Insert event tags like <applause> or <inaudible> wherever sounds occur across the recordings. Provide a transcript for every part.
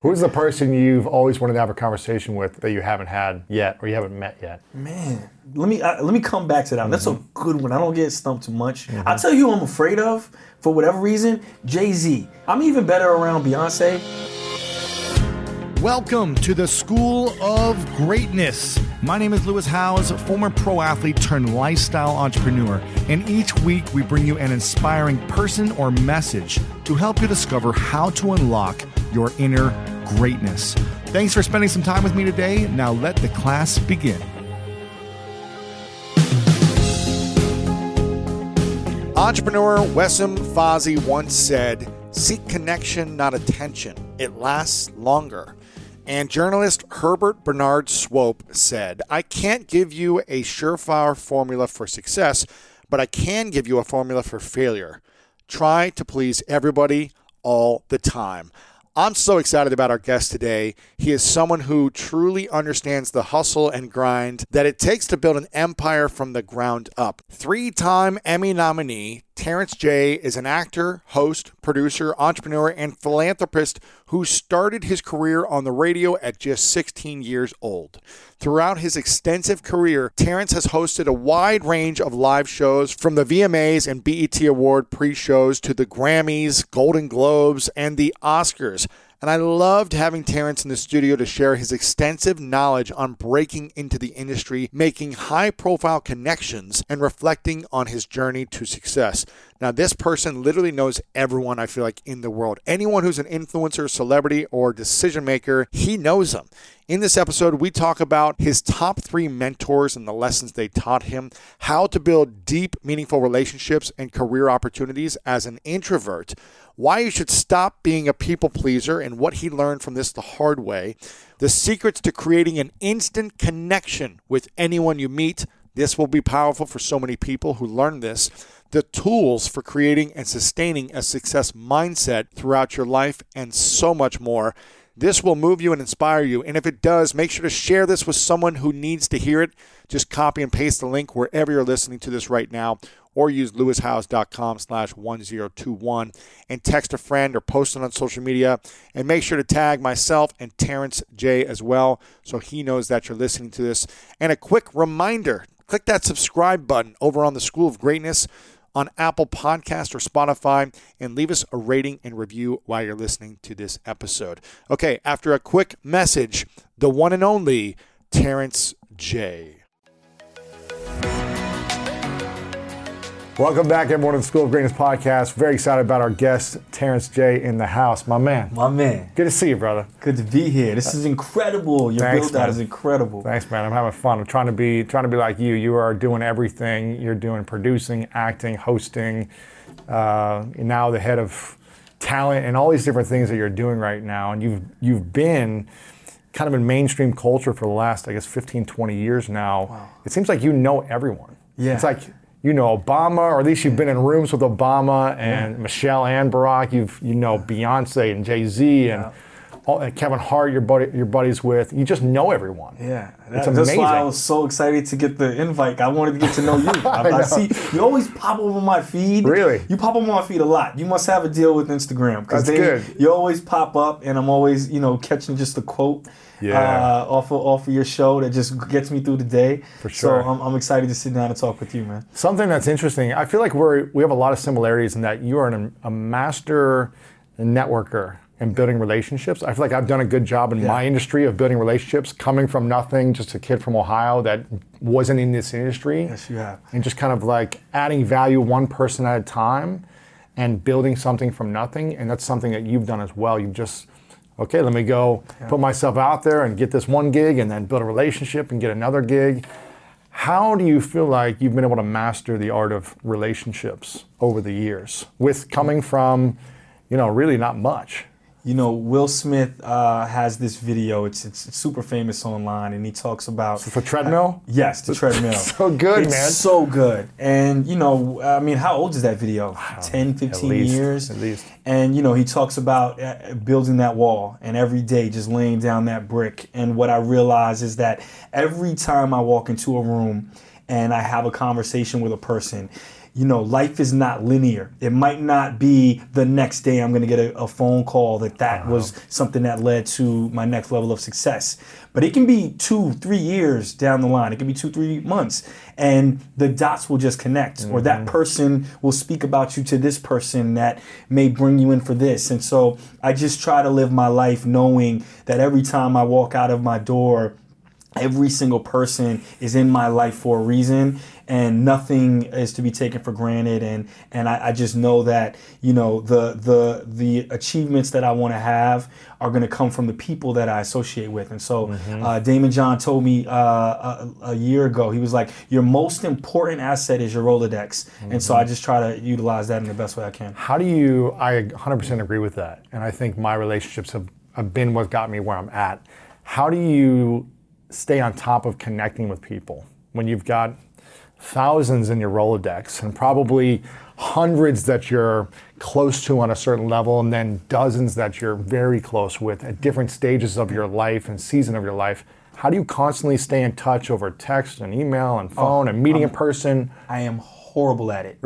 Who's the person you've always wanted to have a conversation with that you haven't had yet or you haven't met yet? Man, let me uh, let me come back to that. That's a Mm-hmm. good one. I don't get stumped too much. I'll tell you who I'm afraid of for whatever reason. Jay Z. I'm even better around Beyonce. Welcome to the School of Greatness. My name is Lewis Howes, former pro athlete turned lifestyle entrepreneur, and each week we bring you an inspiring person or message to help you discover how to unlock your inner greatness. Thanks for spending some time with me today. Now let the class begin. Entrepreneur Wessam Fozzie once said, Seek connection, not attention. It lasts longer. And journalist Herbert Bernard Swope said, I can't give you a surefire formula for success, but I can give you a formula for failure. Try to please everybody all the time. I'm so excited about our guest today. He is someone who truly understands the hustle and grind that it takes to build an empire from the ground up. Three time Emmy nominee, Terrence J is an actor, host, producer, entrepreneur, and philanthropist who started his career on the radio at just 16 years old. Throughout his extensive career, Terrence has hosted a wide range of live shows from the VMAs and BET Award pre shows to the Grammys, Golden Globes, and the Oscars. And I loved having Terrence in the studio to share his extensive knowledge on breaking into the industry, making high profile connections, and reflecting on his journey to success. Now, this person literally knows everyone I feel like in the world. Anyone who's an influencer, celebrity, or decision maker, he knows them. In this episode, we talk about his top three mentors and the lessons they taught him, how to build deep, meaningful relationships and career opportunities as an introvert, why you should stop being a people pleaser and what he learned from this the hard way, the secrets to creating an instant connection with anyone you meet. This will be powerful for so many people who learn this. The tools for creating and sustaining a success mindset throughout your life, and so much more. This will move you and inspire you. And if it does, make sure to share this with someone who needs to hear it. Just copy and paste the link wherever you're listening to this right now, or use lewishowes.com slash 1021 and text a friend or post it on social media. And make sure to tag myself and Terrence J as well so he knows that you're listening to this. And a quick reminder click that subscribe button over on the School of Greatness on Apple Podcast or Spotify and leave us a rating and review while you're listening to this episode. Okay, after a quick message, the one and only Terrence J. Welcome back, everyone, to the School of Greatness podcast. Very excited about our guest, Terrence J, in the house. My man. My man. Good to see you, brother. Good to be here. This is incredible. Your Thanks, build out man. is incredible. Thanks, man. I'm having fun. I'm trying to be trying to be like you. You are doing everything. You're doing producing, acting, hosting. Uh, you're now the head of talent and all these different things that you're doing right now. And you've you've been kind of in mainstream culture for the last, I guess, 15, 20 years now. It seems like you know everyone. Yeah. It's like you know Obama, or at least you've been in rooms with Obama and Michelle and Barack. You've you know Beyonce and Jay Z and. All, and Kevin Hart, your buddy, your buddies with, you just know everyone. Yeah, It's that- that's why I was so excited to get the invite. I wanted to get to know <laughs> you. I, I know. See you always pop over my feed. Really? You pop over my feed a lot. You must have a deal with Instagram because they- good. You always pop up, and I'm always you know catching just a quote. Yeah. Uh, off of off of your show that just gets me through the day. For sure. So I'm, I'm excited to sit down and talk with you, man. Something that's interesting. I feel like we're we have a lot of similarities in that you are an, a master networker and building relationships. I feel like I've done a good job in my industry of building relationships, coming from nothing, just a kid from Ohio that wasn't in this industry. Yes, you have. And just kind of like adding value one person at a time and building something from nothing. And that's something that you've done as well. You've just, okay, let me go put myself out there and get this one gig and then build a relationship and get another gig. How do you feel like you've been able to master the art of relationships over the years with coming from, you know, really not much? You know, Will Smith uh, has this video. It's, it's super famous online, and he talks about The treadmill? yes, the <laughs> treadmill. So good, it's man. So good. And you know, I mean, how old is that video? 10, 15 least, years. at least. And you know, he talks about uh, building that wall and every day just laying down that brick. And what I realize is that every time I walk into a room and I have a conversation with a person, you know, life is not linear. It might not be the next day I'm going to get a, a phone call that that was something that led to my next level of success. But it can be two, three years down the line. It can be two, three months. And the dots will just connect. Or that mm-hmm. person will speak about you to this person that may bring you in for this. And so I just try to live my life knowing that every time I walk out of my door, every single person is in my life for a reason and nothing is to be taken for granted. And and I, I just know that you know the the the achievements that I want to have are going to come from the people that I associate with. And so uh, Daymond John told me uh, a, a year ago he was like your most important asset is your Rolodex. And so I just try to utilize that in the best way I can. How do you? I 100% agree with that, and I think my relationships have, have been what got me where I'm at. How do you stay on top of connecting with people when you've got thousands in your Rolodex and probably hundreds that you're close to on a certain level, and then dozens that you're very close with at different stages of your life and season of your life? How do you constantly stay in touch over text and email and oh, phone and meeting in person? I am horrible at it.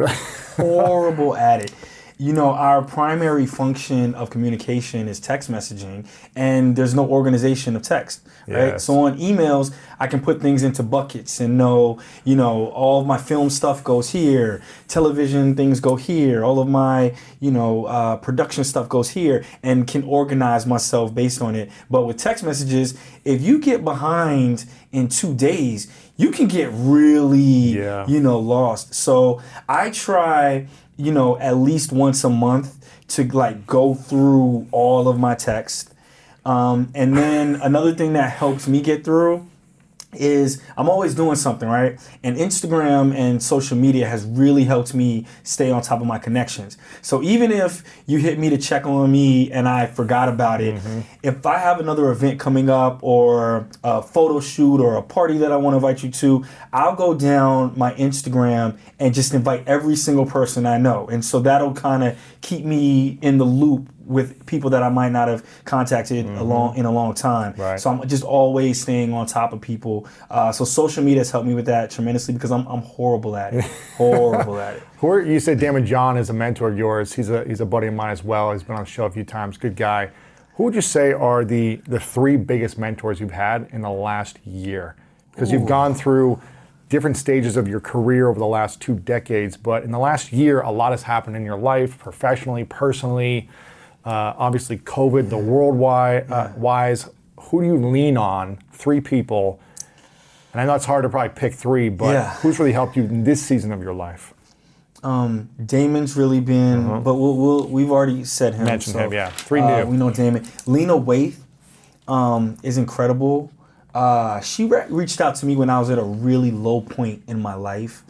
horrible at it. You know, our primary function of communication is text messaging, and there's no organization of text, right? Yes. So on emails, I can put things into buckets and know, you know, all of my film stuff goes here, television things go here, all of my, you know, uh, production stuff goes here, and can organize myself based on it. But with text messages, if you get behind in two days, you can get really, Yeah. you know, lost. So I try, you know, at least once a month to like go through all of my text. Um, and then another thing that helps me get through is I'm always doing something, right? And Instagram and social media has really helped me stay on top of my connections. So even if you hit me to check on me and I forgot about it, if I have another event coming up or a photo shoot or a party that I want to invite you to, I'll go down my Instagram and just invite every single person I know. And so that'll kind of keep me in the loop with people that I might not have contacted along in a long time. Right. So I'm just always staying on top of people. Uh, so social media has helped me with that tremendously because I'm, I'm horrible at it. <laughs> horrible at it. Who are, you said Daymond John is a mentor of yours. He's a he's a buddy of mine as well. He's been on the show a few times. Good guy. Who would you say are the the three biggest mentors you've had in the last year? Because you've gone through different stages of your career over the last two decades, but in the last year, a lot has happened in your life, professionally, personally. Uh, obviously, COVID, the worldwide uh, wise. Who do you lean on? Three people. And I know it's hard to probably pick three, but Yeah. who's really helped you in this season of your life? Daymond's really been, but we'll, we'll, we've already said him. Mentioned so, him, yeah. Three uh, new. We know Daymond. Lena Waithe um, is incredible. Uh, she re- reached out to me when I was at a really low point in my life,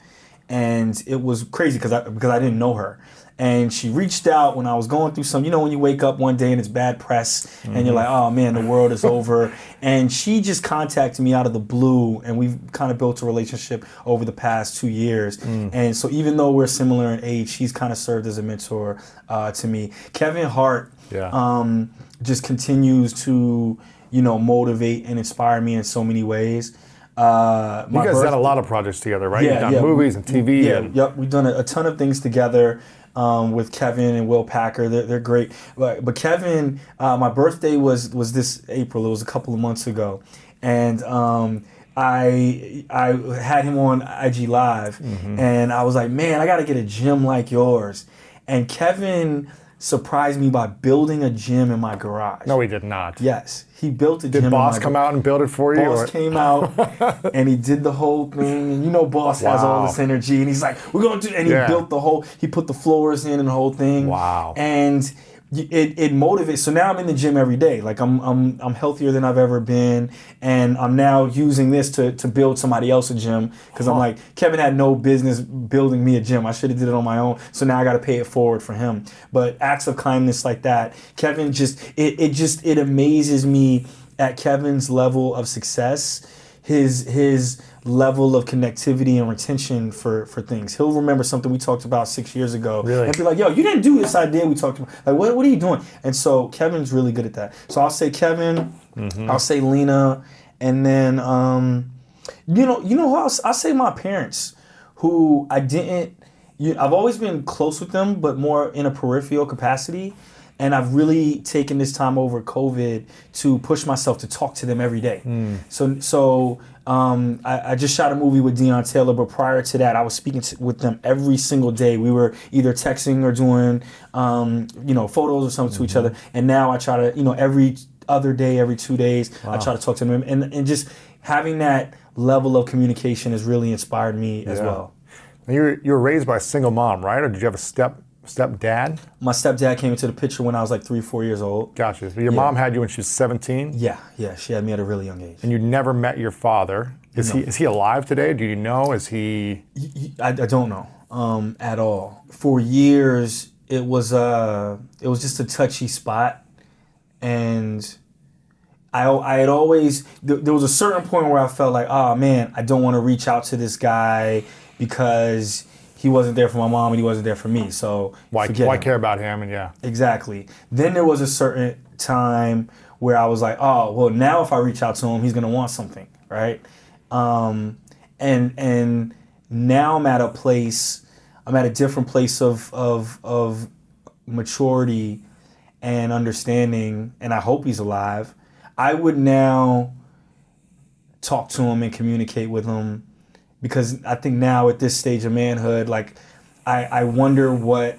and it was crazy because I because I didn't know her. And she reached out when I was going through some, you know, when you wake up one day and it's bad press, and Mm-hmm. you're like, oh man, the world is over. And she just contacted me out of the blue, and we've kind of built a relationship over the past two years. Mm. And so, even though we're similar in age, she's kind of served as a mentor uh, to me. Kevin Hart, Yeah. um, just continues to you know motivate and inspire me in so many ways. Uh, You guys done a lot of projects together, right? You've done yeah. movies and TV. Yeah, and yep. We've done a, a ton of things together um, with Kevin and Will Packer. They're, they're great. But, but Kevin, uh, my birthday was was this April. It was a couple of months ago, and um, I I had him on IG Live, Mm-hmm. and I was like, man, I got to get a gym like yours. And Kevin surprised me by building a gym in my garage. No, he did not. Yes, he built a gym. Did Boss come out and build it for you? Boss or- came out <laughs> and he did the whole thing. And you know, Boss has all this energy, and he's like, "We're going to," do and he Yeah. built the whole. He put the floors in and the whole thing. Wow. And it, it motivates. So now I'm in the gym every day. Like I'm I'm I'm healthier than I've ever been, and I'm now using this to to build somebody else a gym because I'm like Kevin had no business building me a gym. I should have did it on my own. So now I got to pay it forward for him. But acts of kindness like that, Kevin just it it just it amazes me at Kevin's level of success, his his level of connectivity and retention for for things. He'll remember something we talked about six years ago Really? and be like, "Yo, you didn't do this idea we talked about. Like, what what are you doing?" And so Kevin's really good at that. So I'll say Kevin, I'll say Lena, and then um, you know you know who else? I'll say my parents, who I didn't. You, I've always been close with them, but more in a peripheral capacity. And I've really taken this time over COVID to push myself to talk to them every day. So, so um, I, I just shot a movie with Deon Taylor, but prior to that, I was speaking to, with them every single day. We were either texting or doing, um, you know, photos or something to each other. And now I try to, you know, every other day, every two days, I try to talk to them. And, and just having that level of communication has really inspired me as well. And you were, you were raised by a single mom, right? Or did you have a step stepdad? My stepdad came into the picture when I was like three, four years old. Gotcha. So your mom had you when she was 17, Yeah, yeah, she had me at a really young age. and you never met your father. Is he is he alive today? Do you know? Is he? I, I don't know um, at all. For years, it was uh, it was just a touchy spot, and I I had always there, there was a certain point where I felt like, oh man, I don't want to reach out to this guy because he wasn't there for my mom and he wasn't there for me. So Why, why him. care about him? And yeah, Exactly. Then there was a certain time where I was like, oh, well, now if I reach out to him, he's gonna want something, right? Um, and and now I'm at a place, I'm at a different place of of of maturity and understanding, and I hope he's alive. I would now talk to him and communicate with him because I think now at this stage of manhood, like I, I wonder what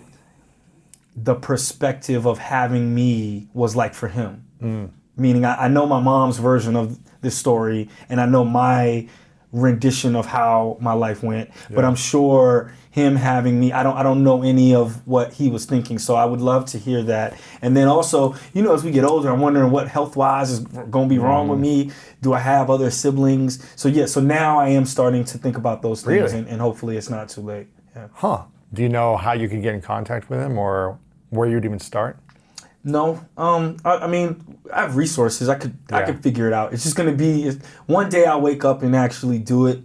the perspective of having me was like for him. Mm. Meaning, I, I know my mom's version of this story, and I know my rendition of how my life went. But I'm sure him having me, I don't, I don't know any of what he was thinking. So I would love to hear that. And then also, you know, as we get older, I'm wondering what health wise is going to be wrong with mm. me. Do I have other siblings? So yeah, so now I am starting to think about those things, Really? and, and hopefully it's not too late. Yeah. huh? Do you know how you could get in contact with him, or where you'd even start? No, um, I, I mean, I have resources. I could, I could figure it out. It's just gonna be one day. I'll wake up and actually do it.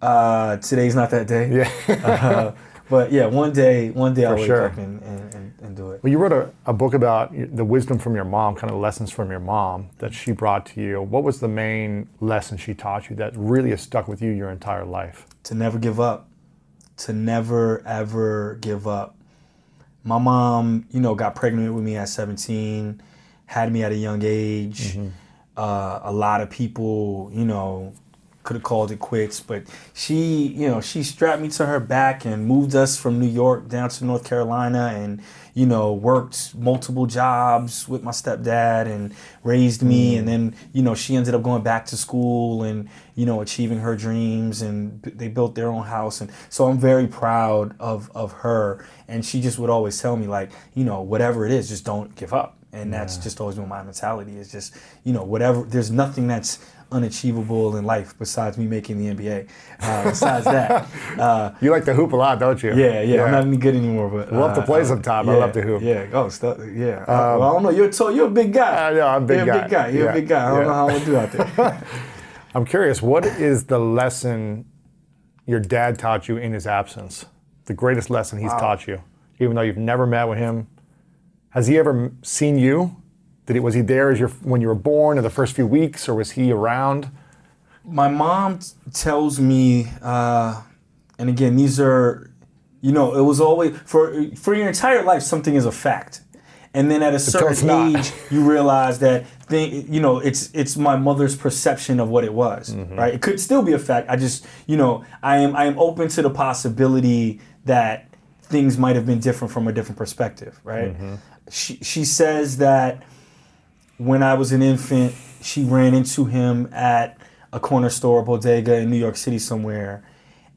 Uh, today's not that day. Yeah. <laughs> Uh, but yeah, one day, one day I'll wake sure. up and, and, and, and do it. Well, you wrote a, a book about the wisdom from your mom, kind of lessons from your mom that she brought to you. What was the main lesson she taught you that really has stuck with you your entire life? To never give up. To never ever give up. My mom, you know, got pregnant with me at 17, had me at a young age. Uh, a lot of people, you know, could have called it quits, but she, you know, she strapped me to her back and moved us from New York down to North Carolina and, you know, worked multiple jobs with my stepdad and raised me. Mm. And then, you know, she ended up going back to school and, you know, achieving her dreams and they built their own house. And so I'm very proud of, of her. And she just would always tell me, like, you know, whatever it is, just don't give up. And that's just always been my mentality is just, you know, whatever, there's nothing that's unachievable in life besides me making the NBA. Uh, besides that, uh, You like to hoop a lot, don't you? yeah, yeah, I'm not any good anymore, but Love to uh, play uh, sometime. I love to hoop. Yeah, oh, stuff, yeah. Uh, well, I don't know. You're tall, you're a big guy. I know, I'm a big you're guy. a big guy. You're Yeah, a big guy. I don't yeah. know how I'm gonna do out there. <laughs> I'm curious, what is the lesson your dad taught you in his absence? The greatest lesson he's taught you, even though you've never met with him. Has he ever seen you? Did he, was he there as your, when you were born or the first few weeks, or was he around? my mom t- tells me, uh, and again, these are, you know, it was always for for your entire life something is a fact, and then at a certain age you realize that thing, you know, it's it's my mother's perception of what it was, right? It could still be a fact. I just, you know, I am I am open to the possibility that things might have been different from a different perspective, right? She she says that when I was an infant, she ran into him at a corner store, bodega in New York City somewhere,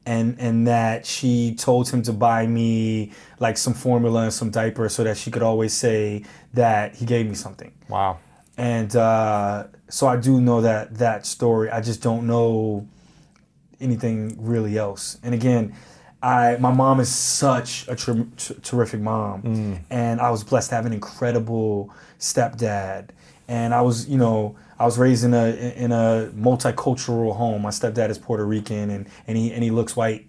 and and that she told him to buy me like some formula and some diapers so that she could always say that he gave me something. Wow. And uh, so I do know that that story. I just don't know anything really else. And again, I my mom is such a ter- ter- terrific mom, mm. and I was blessed to have an incredible stepdad. And I was, you know, I was raised in a in a multicultural home. My stepdad is Puerto Rican, and and he and he looks white.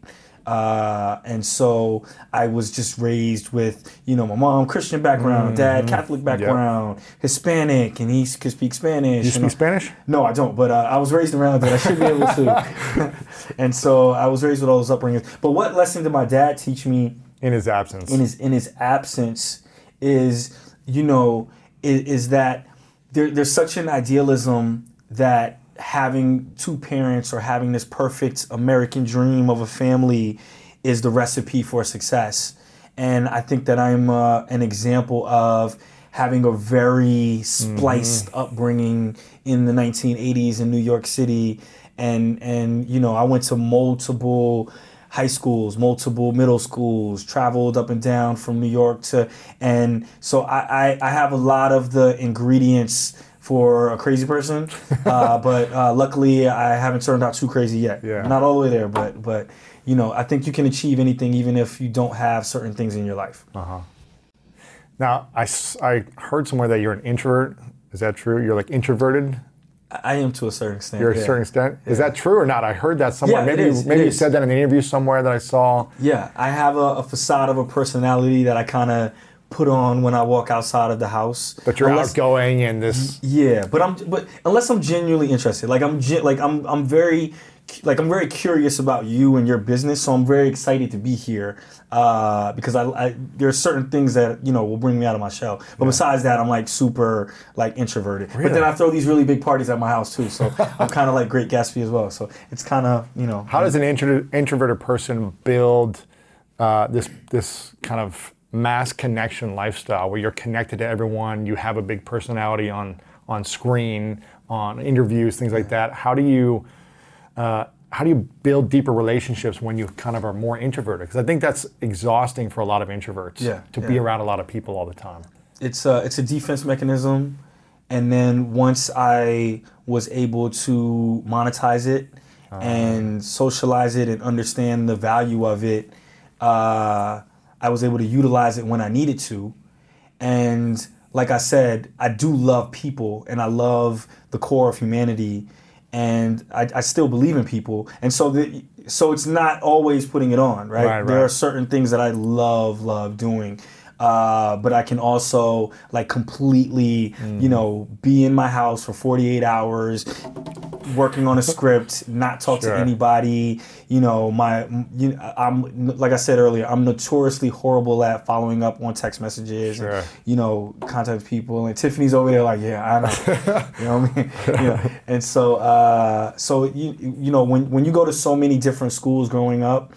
Uh, and so I was just raised with, you know, my mom Christian background, dad Catholic background, Hispanic, and he could speak Spanish. You speak Spanish? no, I don't. But uh, I was raised around it. I should be able to. <laughs> and so I was raised with all those upbringings. But what lesson did my dad teach me In his absence. in his in his absence is, you know, is, is that there, there's such an idealism that having two parents or having this perfect American dream of a family is the recipe for success. And I think that I'm uh, an example of having a very spliced upbringing in the 1980s in New York City, and and you know I went to multiple high schools, multiple middle schools, traveled up and down from New York to, and so I, I, I have a lot of the ingredients for a crazy person, <laughs> uh, but uh, luckily I haven't turned out too crazy yet. Yeah. Not all the way there, but but you know I think you can achieve anything even if you don't have certain things in your life. now, I, I heard somewhere that you're an introvert. Is that true? You're like introverted? I am to a certain extent. You're a certain extent. Is that true or not? I heard that somewhere. Yeah, it maybe is, maybe you said that in an interview somewhere that I saw. Yeah, I have a, a facade of a personality that I kind of put on when I walk outside of the house. But you're Unless- outgoing and this. Yeah, but I'm but unless I'm genuinely interested, like I'm like I'm I'm very like I'm very curious about you and your business, so I'm very excited to be here uh, because I, I there are certain things that you know will bring me out of my shell. But besides that, I'm like super like introverted. But then I throw these really big parties at my house too, so <laughs> I'm kind of like Great Gatsby as well. So it's kind of you know How does an intro, introverted person build uh, this this kind of mass connection lifestyle where you're connected to everyone, you have a big personality on on screen, on interviews, things like that? How do you uh, how do you build deeper relationships when you kind of are more introverted? Because I think that's exhausting for a lot of introverts Yeah, to be around a lot of people all the time. it's a it's a defense mechanism, and then once I was able to monetize it and socialize it and understand the value of it, uh, I was able to utilize it when I needed to, and like I said, I do love people and I love the core of humanity, and I, I still believe in people, and so the so it's not always putting it on, right? Right, there right. are certain things that I love love doing. Uh, but I can also like completely, Mm. you know, be in my house for 48 hours, working on a <laughs> script, not talk Sure. to anybody. You know, my, you, I'm like I said earlier, I'm notoriously horrible at following up on text messages. Sure. And, you know, contact people. And Tiffany's over there like, yeah, I know. <laughs> you know what I mean? you know, and so, uh, so you, you know, when when you go to so many different schools growing up,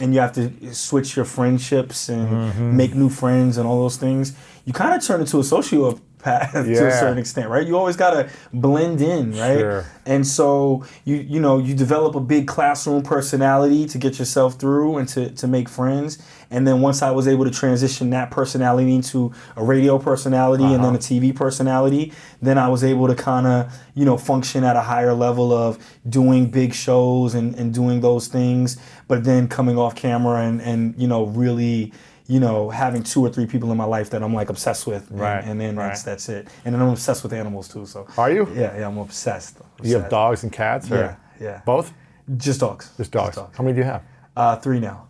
and you have to switch your friendships and Mm-hmm. make new friends and all those things, you kind of turn into a sociopath to a certain extent, right? You always gotta blend in, right? Sure. And so you you know you develop a big classroom personality to get yourself through and to, to make friends. And then once I was able to transition that personality into a radio personality and then a uh-huh. TV personality, then I was able to kind of you know function at a higher level of doing big shows and, and doing those things, but then coming off camera and and you know really you know, having two or three people in my life that I'm like obsessed with, and, Right, and then that's right. that's it. And then I'm obsessed with animals too. So Are you? Yeah, yeah, I'm obsessed. You have dogs and cats? Or Yeah, yeah. Both? Just dogs. Just dogs. How many do you have? Uh, three now.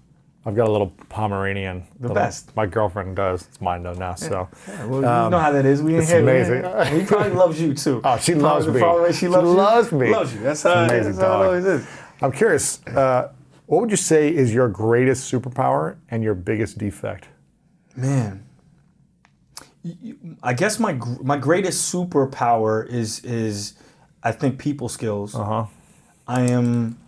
I've got a little Pomeranian. The Little- best. My girlfriend does. It's mine though now. So. Yeah, well, you know how that is. We Um, it's amazing. He probably <laughs> loves you too. Oh, she loves me. She She loves, you. loves me. Loves you. That's how, amazing that's how it dog. always is. I'm curious. Uh, what would you say is your greatest superpower and your biggest defect? Man, I guess my my greatest superpower is is I think people skills. Uh huh. I am.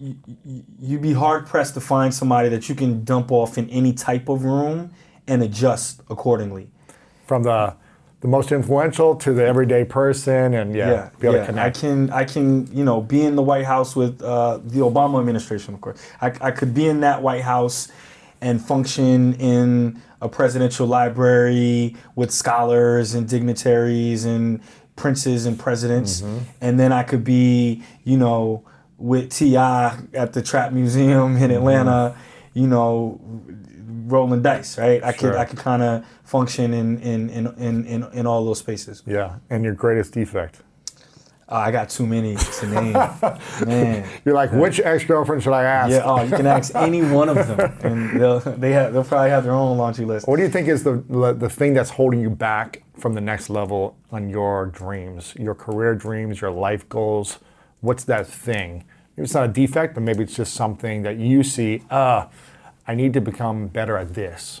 y- y- You'd be hard pressed to find somebody that you can dump off in any type of room and adjust accordingly. From the the most influential to the everyday person, and yeah, be able to I connect. can, I can, you know, be in the White House with uh, the Obama administration, of course. I, I could be in that White House and function in a presidential library with scholars and dignitaries and princes and presidents, Mm-hmm. and then I could be, you know, with T.I. at the Trap Museum Mm-hmm. in Atlanta, you know, rolling dice, right? I could, I could kind of function in in, in in in in all those spaces. yeah, and your greatest defect. Oh, I got too many to name. <laughs> Man. You're like, which ex-girlfriend should I ask? Yeah, oh, you can ask any one of them, <laughs> and they'll they have they'll probably have their own laundry list. What do you think is the the thing that's holding you back from the next level on your dreams, your career dreams, your life goals? What's that thing? Maybe it's not a defect, but maybe it's just something that you see. Uh, I need to become better at this.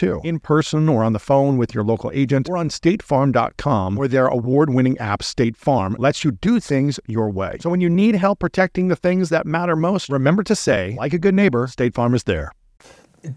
In person or on the phone with your local agent or on statefarm.com, where their award winning app, State Farm, lets you do things your way. So when you need help protecting the things that matter most, remember to say, like a good neighbor, State Farm is there.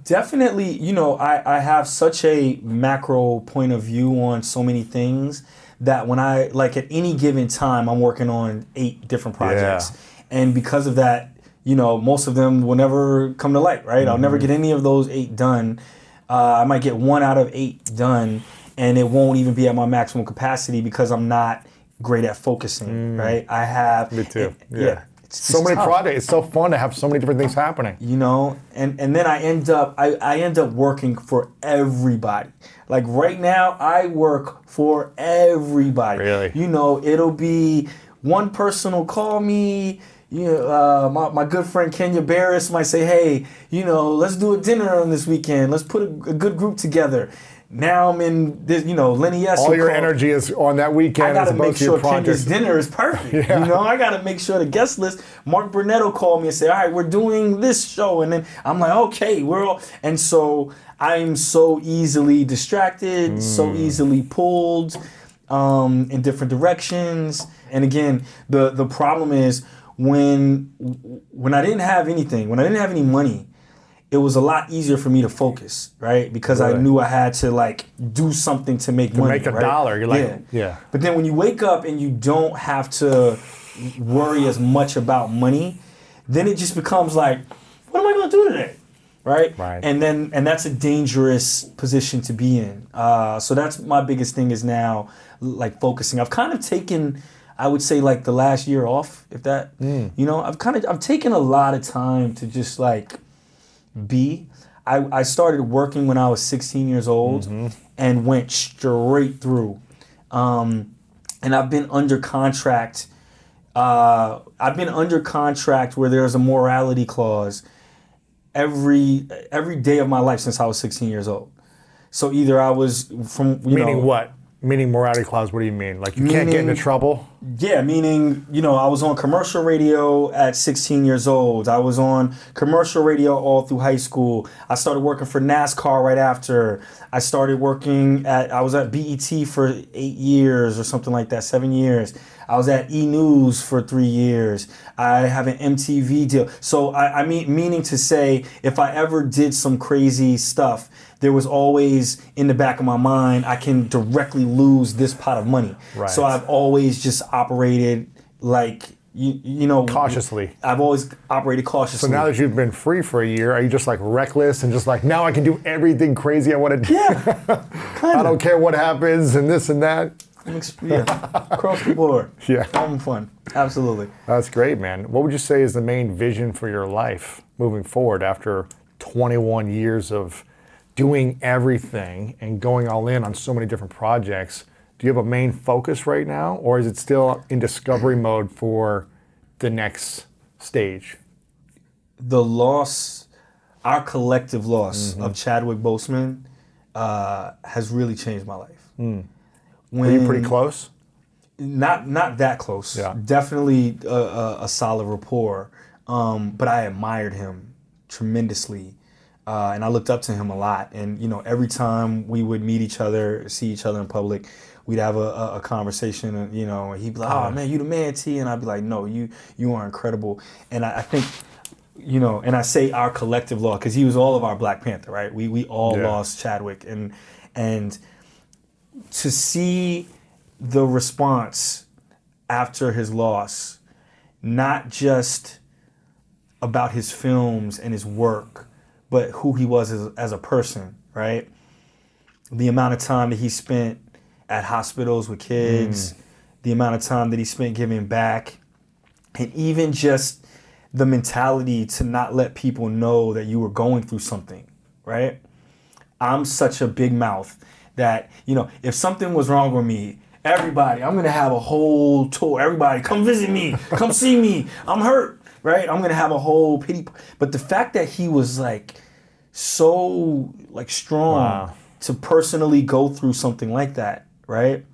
Definitely, you know, I, I have such a macro point of view on so many things that when I, like at any given time, I'm working on eight different projects. And because of that, you know, most of them will never come to light, right? I'll never mm-hmm. get any of those eight done. Uh, I might get one out of eight done, and it won't even be at my maximum capacity because I'm not great at focusing, right? I have. Me too. it- Yeah. It's So many tough projects. It's so fun to have so many different things happening. you know and and then i end up I, I end up working for everybody like right now i work for everybody Really? you know it'll be one person will call me you know, uh, my, my good friend Kenya Barris might say, "Hey, you know, let's do a dinner on this weekend. Let's put a, a good group together." Now I'm in this, you know, Lenny S. All your energy is on that weekend make opposed to sure Kenya's dinner is perfect. <laughs> yeah. You know, I gotta make sure the guest list. Mark Burnett will call me and say, "All right, we're doing this show," and then I'm like, "Okay, we're all." And so I'm so easily distracted, so Mm. easily pulled um, in different directions. And again, the the problem is when when I didn't have anything, when I didn't have any money, it was a lot easier for me to focus, right? Because I knew I had to like do something to make money. make a right? dollar, you're like, yeah. But then when you wake up and you don't have to worry as much about money, then it just becomes like, what am I going to do today? Right? Right. And then and that's a dangerous position to be in. Uh, so that's my biggest thing is now like focusing. I've kind of taken, I would say like the last year off, if that, Mm. you know, I've kind of I've taken a lot of time to just like be. I, I started working when I was 16 years old and went straight through. Um, and I've been under contract. Uh, I've been under contract where there's a morality clause every every day of my life since I was 16 years old. So either I was from you Meaning know, what? Meaning morality clause. What do you mean? Like you can't get into trouble? Yeah, meaning, you know, I was on commercial radio at 16 years old. I was on commercial radio all through high school. I started working for NASCAR right after. I started working at, I was at BET for eight years or something like that, seven years. I was at E News for three years. I have an MTV deal. So I, I mean, meaning to say, if I ever did some crazy stuff, there was always in the back of my mind, I can directly lose this pot of money. Right. So I've always just operated like you, you know Cautiously. I've always operated cautiously. So now that you've been free for a year, are you just like reckless and just like now I can do everything crazy I want to do? yeah, <laughs> I don't care what happens and this and that. Yeah, across the board. <laughs> Yeah. having fun. Absolutely. That's great, man. What would you say is the main vision for your life moving forward after 21 years of doing everything and going all in on so many different projects? Do you have a main focus right now, or is it still in discovery mode for the next stage? The loss, our collective loss Mm-hmm. of Chadwick Boseman, uh, has really changed my life. When. Are you pretty close? not not that close. Yeah. Definitely a, a, a solid rapport. Um, but I admired him tremendously, uh, and I looked up to him a lot. And you know, every time we would meet each other, see each other in public, we'd have a, a, a conversation. And you know, he'd be like, "Oh man, you the man, T," and I'd be like, "No, you you are incredible." And I, I think. You know, and I say our collective loss because he was all of our Black Panther, right? We we all Yeah. lost Chadwick, and and to see the response after his loss, not just about his films and his work, but who he was as, as a person, right? The amount of time that he spent at hospitals with kids, mm. the amount of time that he spent giving back, and even just the mentality to not let people know that you were going through something, right? I'm such a big mouth that, you know, if something was wrong with me, everybody, I'm gonna have a whole tour. Everybody, come visit me, come see me. I'm hurt, right? I'm gonna have a whole pity. But the fact that he was like so like strong Wow. to personally go through something like that, right?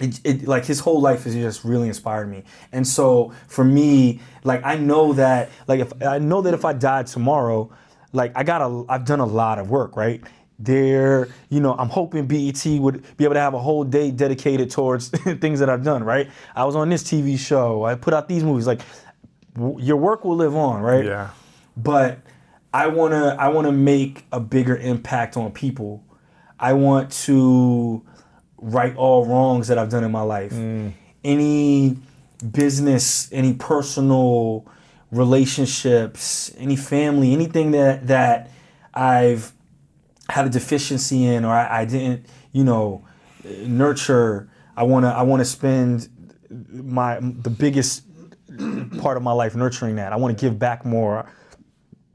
it, it like his whole life has just really inspired me and so for me like i know that like if i know that if i died tomorrow like i got a i've done a lot of work right there you know i'm hoping bet would be able to have a whole day dedicated towards <laughs> things that i've done right i was on this tv show i put out these movies like w- your work will live on right Yeah. but I want to I want to make a bigger impact on people. I want to right all wrongs that I've done in my life. Mm. Any business, any personal relationships, any family, anything that that I've had a deficiency in or I, I didn't, you know, nurture. I want to I want to spend my the biggest part of my life nurturing that. I want to give back more.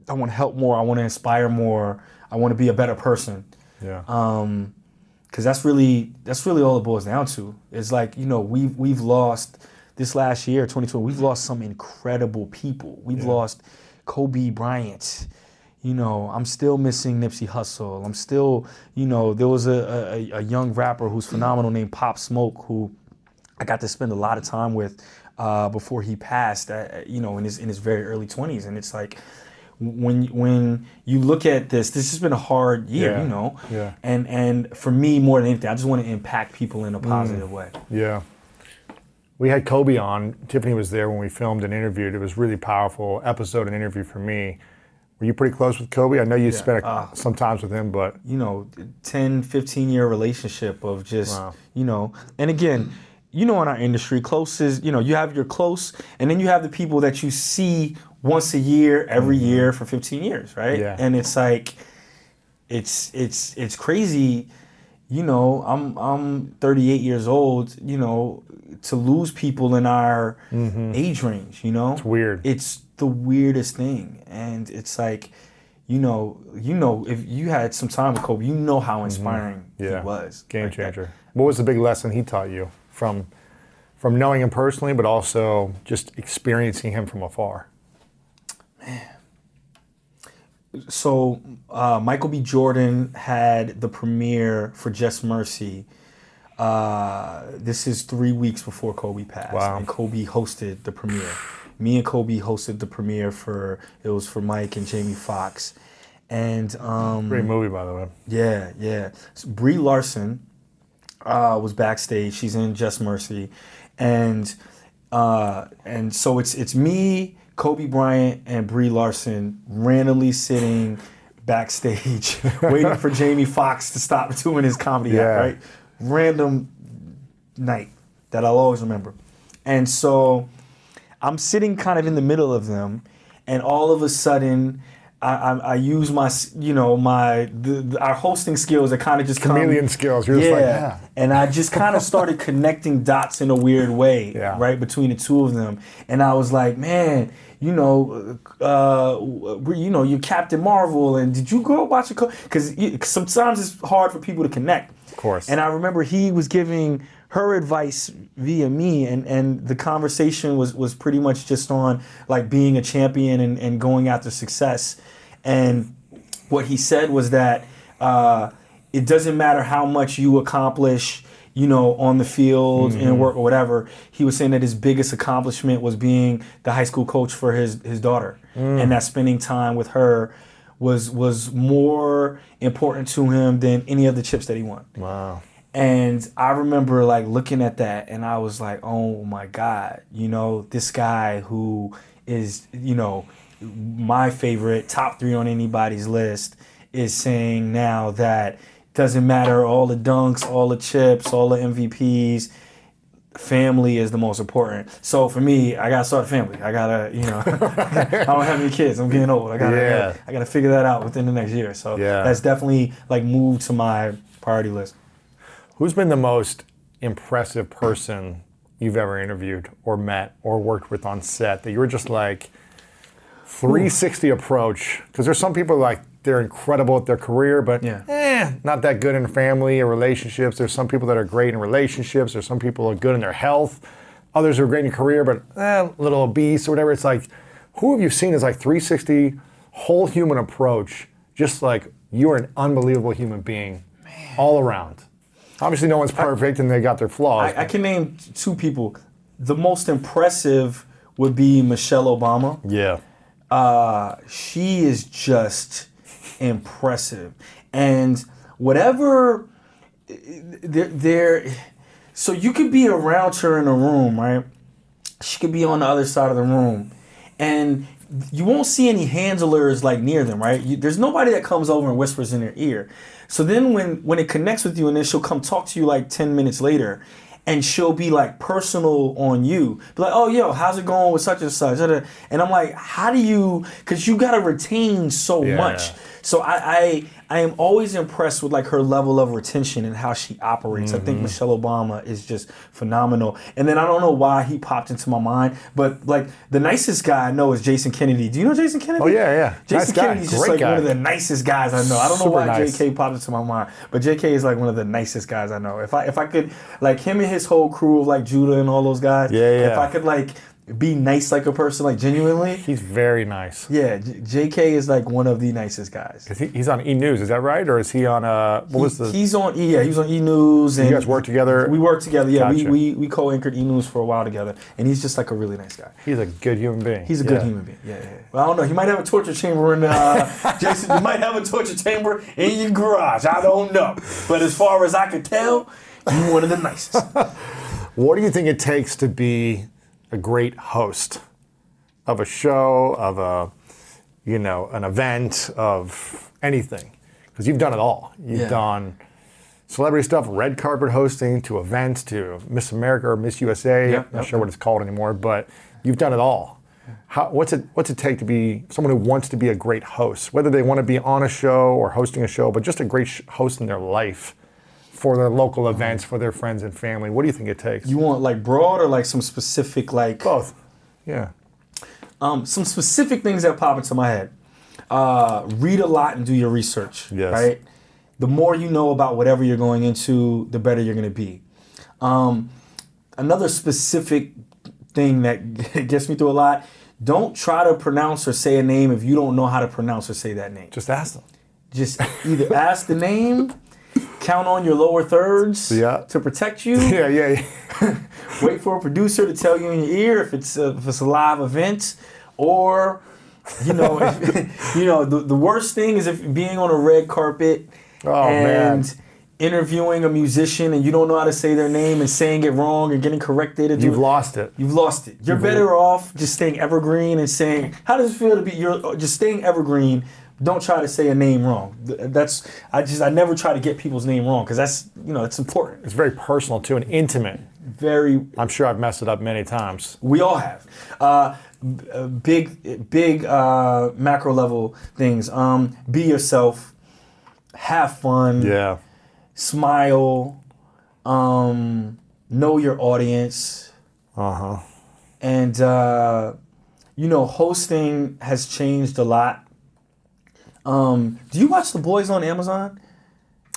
I want to help more. I want to inspire more. I want to be a better person. Yeah. Um, because that's really that's really all it boils down to. It's like you know we've we've lost this last year, 2020. We've lost some incredible people. We've lost Kobe Bryant. You know, I'm still missing Nipsey Hussle. I'm still, you know, there was a, a, a young rapper who's phenomenal named Pop Smoke who I got to spend a lot of time with uh, before he passed. Uh, you know, in his in his very early 20s, and it's like when when you look at this, this has been a hard year. Yeah. You know, Yeah. and and for me more than anything, I just want to impact people in a positive way. Yeah. We had Kobe on. Tiffany was there when we filmed and interviewed. It was really powerful episode and interview for me. Were you pretty close with Kobe? I know you spent a, some times with him, but you know 10 15 year relationship of just Wow. you know and again you know in our industry close is you know you have your close and then you have the people that you see once a year every year for 15 years right Mm-hmm. Yeah. and it's like it's it's it's crazy you know i'm i'm 38 years old you know to lose people in our age range you know it's Mm-hmm. weird. it's the weirdest thing and it's like you know, you know, if you had some time with Kobe, you know how inspiring Mm-hmm. Yeah. he was. Game Like that. changer. What was the big lesson he taught you from from knowing him personally, but also just experiencing him from afar? So uh, Michael B. Jordan had the premiere for Just Mercy. Uh, this is three weeks before Kobe passed, Wow. and Kobe hosted the premiere. Me and Kobe hosted the premiere for it was for Mike and Jamie Foxx, and um, Great movie, by the way. yeah, yeah. So Brie Larson uh, was backstage. She's in Just Mercy, and uh, and so it's it's me, Kobe Bryant, and Brie Larson randomly sitting backstage <laughs> waiting for Jamie Foxx to stop doing his comedy Yeah. act. Right, random night that I'll always remember, and so I'm sitting kind of in the middle of them, and all of a sudden. I, I, I use my, you know, my the, the, our hosting skills that kind of just come- Chameleon skills. You're just like, yeah. and I just kind of started <laughs> connecting dots in a weird way, Yeah. right between the two of them. And I was like, man, you know, uh, you know, you're Captain Marvel, and did you grow up watching? Because sometimes it's hard for people to connect. Of course. And I remember he was giving her advice via me, and and the conversation was was pretty much just on like being a champion and, and going after success. And what he said was that uh, it doesn't matter how much you accomplish, you know, on the field Mm-hmm. and work or whatever. He was saying that his biggest accomplishment was being the high school coach for his his daughter, Mm. and that spending time with her was was more important to him than any of the chips that he won. Wow. And I remember like looking at that and I was like, oh my God, you know, this guy who is, you know, my favorite, top three on anybody's list, is saying now that it doesn't matter all the dunks, all the chips, all the MVPs, family is the most important. So for me, I gotta start a family. I gotta, you know, <laughs> I don't have any kids. I'm getting old. I gotta, I Yeah. gotta, I gotta figure that out within the next year. So Yeah. that's definitely like moved to my priority list. Who's been the most impressive person you've ever interviewed or met or worked with on set that you were just like 360 approach? Because there's some people like they're incredible at their career, but Yeah. eh, not that good in family or relationships. There's some people that are great in relationships. There's some people are good in their health. Others are great in career, but eh, a little obese or whatever. It's like, who have you seen as like 360 whole human approach? Just like you are an unbelievable human being all around. Obviously, no one's perfect and they got their flaws. I, I can name two people. The most impressive would be Michelle Obama. yeah. Uh, she is just impressive, and whatever there. So you could be around her in a room, right? She could be on the other side of the room, and you won't see any handlers like near them, right? You, there's nobody that comes over and whispers in their ear. So then when when it connects with you, and then she'll come talk to you like ten minutes later, and she'll be like personal on you, be like, "Oh, yo, how's it going with such and such?" And I'm like, "How do you? Because you gotta retain so Yeah. much." So I, I I am always impressed with like her level of retention and how she operates. I Mm-hmm. think Michelle Obama is just phenomenal. And then I don't know why he popped into my mind, but like the nicest guy I know is Jason Kennedy. Do you know Jason Kennedy? Oh, yeah, yeah. Jason Nice. Kennedy's just Great like guy. one of the nicest guys I know. I don't know why nice. JK popped into my mind, but JK is like one of the nicest guys I know. If I if I could like him and his whole crew of like Judah and all those guys. Yeah, yeah. If I could like be nice like a person, like genuinely. He's very nice. Yeah, J- JK is like one of the nicest guys. Is he, he's on E News, is that right? Or is he on uh what was the He's on E. Yeah, he was on E News. And you guys work together? We work together. Yeah, Gotcha. we, we we co-anchored E News for a while together, and he's just like a really nice guy. He's a good human being. He's a good Yeah. human being. Yeah, yeah. yeah. Well, I don't know. He might have a torture chamber in uh, <laughs> Jason. You might have a torture chamber in your garage. I don't know. But as far as I could tell, you're one of the nicest. <laughs> What do you think it takes to be a great host of a show, of a you know, an event, of anything? Because you've done it all. You've Yeah. done celebrity stuff, red carpet hosting, to events, to Miss America or Miss USA. Yep, not yep, sure what it's called anymore, but you've done it all. How, what's it What's it take to be someone who wants to be a great host, whether they want to be on a show or hosting a show, but just a great sh- host in their life for their local events, for their friends and family? What do you think it takes? You want like broad or like some specific like Both. Yeah. um, some specific things that pop into my head. uh, read a lot and do your research. Yes. Right. The more you know about whatever you're going into, the better you're going to be. Um, another specific thing that <laughs> gets me through a lot: don't try to pronounce or say a name if you don't know how to pronounce or say that name. Just ask them. Just either ask the name, count on your lower thirds Yeah. to protect you. <laughs> Yeah, yeah, yeah. <laughs> Wait for a producer to tell you in your ear if it's a, if it's a live event, or you know, <laughs> if, you know the, the worst thing is if being on a red carpet Oh, and man. interviewing a musician and you don't know how to say their name and saying it wrong and getting corrected. And You've lost it. You've lost it. You're better off just staying evergreen and saying, "How does it feel to be?" You're uh, just staying evergreen. Don't try to say a name wrong. That's I just I never try to get people's name wrong because that's you know it's important. It's very personal too and intimate. Very I'm sure I've messed it up many times. We all have. Uh, big, big uh, macro level things. Um, be yourself. Have fun. Yeah. Smile. Um, know your audience. Uh huh. And uh, you know, hosting has changed a lot. Um, do you watch The Boys on Amazon?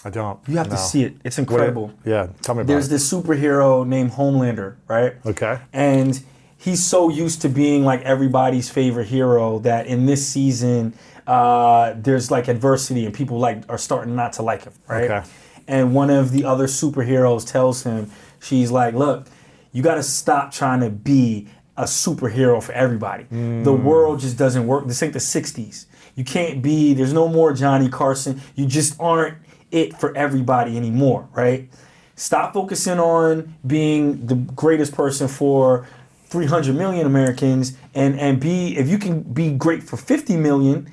I don't. You have No. to see it. It's it- incredible. yeah. Tell me about it. There's it. this superhero named Homelander, right? Okay. And he's so used to being like everybody's favorite hero that in this season, uh, there's like adversity and people like are starting not to like him, right? Okay. And one of the other superheroes tells him, she's like, look, you got to stop trying to be a superhero for everybody. The world just doesn't work. This ain't the 60s. You can't be, there's no more Johnny Carson. You just aren't it for everybody anymore, right? Stop focusing on being the greatest person for 300 million Americans and and be if you can be great for 50 million,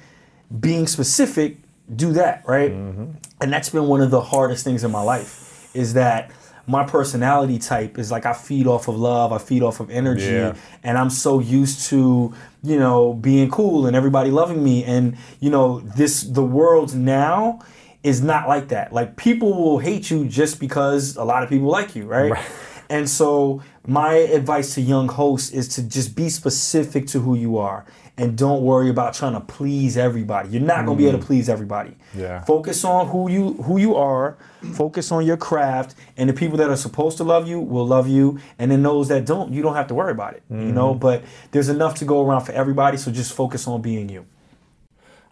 being specific, do that, right? Mm-hmm. And that's been one of the hardest things in my life is that my personality type is like I feed off of love, I feed off of energy, Yeah. and I'm so used to, you know, being cool and everybody loving me and you know, this the world now is not like that. Like people will hate you just because a lot of people like you, right? And so my advice to young hosts is to just be specific to who you are and don't worry about trying to please everybody. You're not going to be able to mm. please everybody. Yeah. Focus on who you who you are, focus on your craft and the people that are supposed to love you will love you and then those that don't, you don't have to worry about it, you know? Mm-hmm. But there's enough to go around for everybody, so just focus on being you.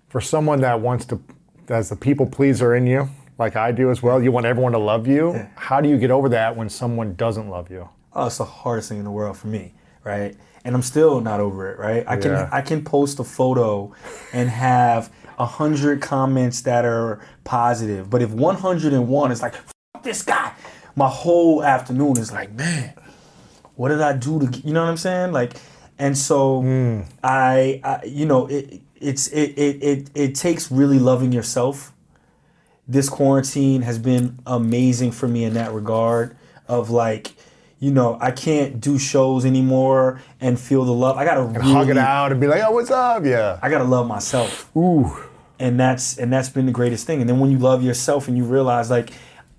For someone that wants to, as the people pleaser in you, like I do as well, you want everyone to love you. How do you get over that when someone doesn't love you? oh, it's the hardest thing in the world for me, right? And I'm still not over it, right? I can Yeah. I can post a photo and have a hundred comments that are positive, but if 101 is like Fuck this guy, my whole afternoon is like, man, what did I do to get-" you know what I'm saying? Like, and so hmm. I, I, you know, it it's it, it it it takes really loving yourself this quarantine has been amazing for me in that regard of like you know i can't do shows anymore and feel the love i gotta really, Hug it out and be like, oh, what's up? Yeah. i gotta love myself Ooh. and that's and that's been the greatest thing and then when you love yourself and you realize like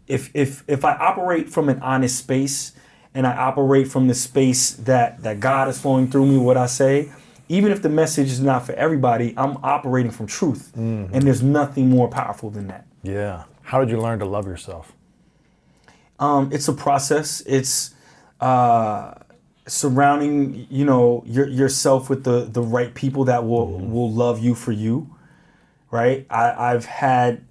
if if if i operate from an honest space and i operate from the space that that god is flowing through me what i say even if the message is not for everybody i'm operating from truth and there's nothing more powerful than that Yeah. How did you learn to love yourself? Um, it's a process. It's uh, surrounding you know your, yourself with the the right people that will will love you for you. Right. I, I've had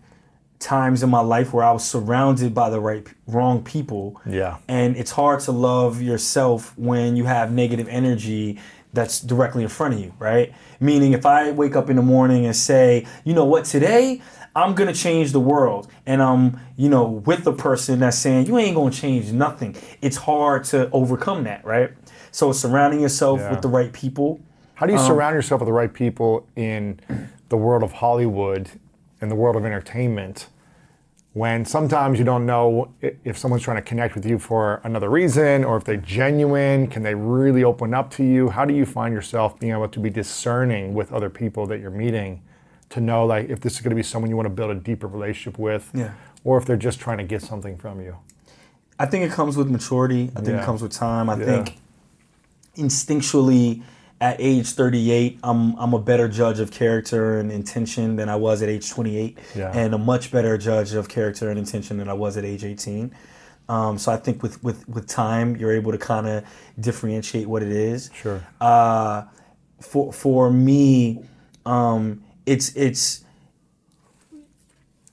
times in my life where I was surrounded by the right wrong people. Yeah. And it's hard to love yourself when you have negative energy that's directly in front of you, right? Meaning if I wake up in the morning and say, you know what, today I'm gonna change the world, and I'm, you know, with the person that's saying you ain't gonna change nothing, it's hard to overcome that, right? So surrounding yourself Yeah. with the right people. How do you um, surround yourself with the right people in the world of Hollywood, in the world of entertainment, when sometimes you don't know if someone's trying to connect with you for another reason or if they're genuine? Can they really open up to you? How do you find yourself being able to be discerning with other people that you're meeting to know like if this is going to be someone you want to build a deeper relationship with Yeah. or if they're just trying to get something from you? I think it comes with maturity. I think Yeah. it comes with time. I Yeah. think instinctually, at age 38, I'm I'm a better judge of character and intention than I was at age 28, Yeah. and a much better judge of character and intention than I was at age 18. Um, so I think with with with time, you're able to kind of differentiate what it is. Sure. Uh, for for me, um, it's it's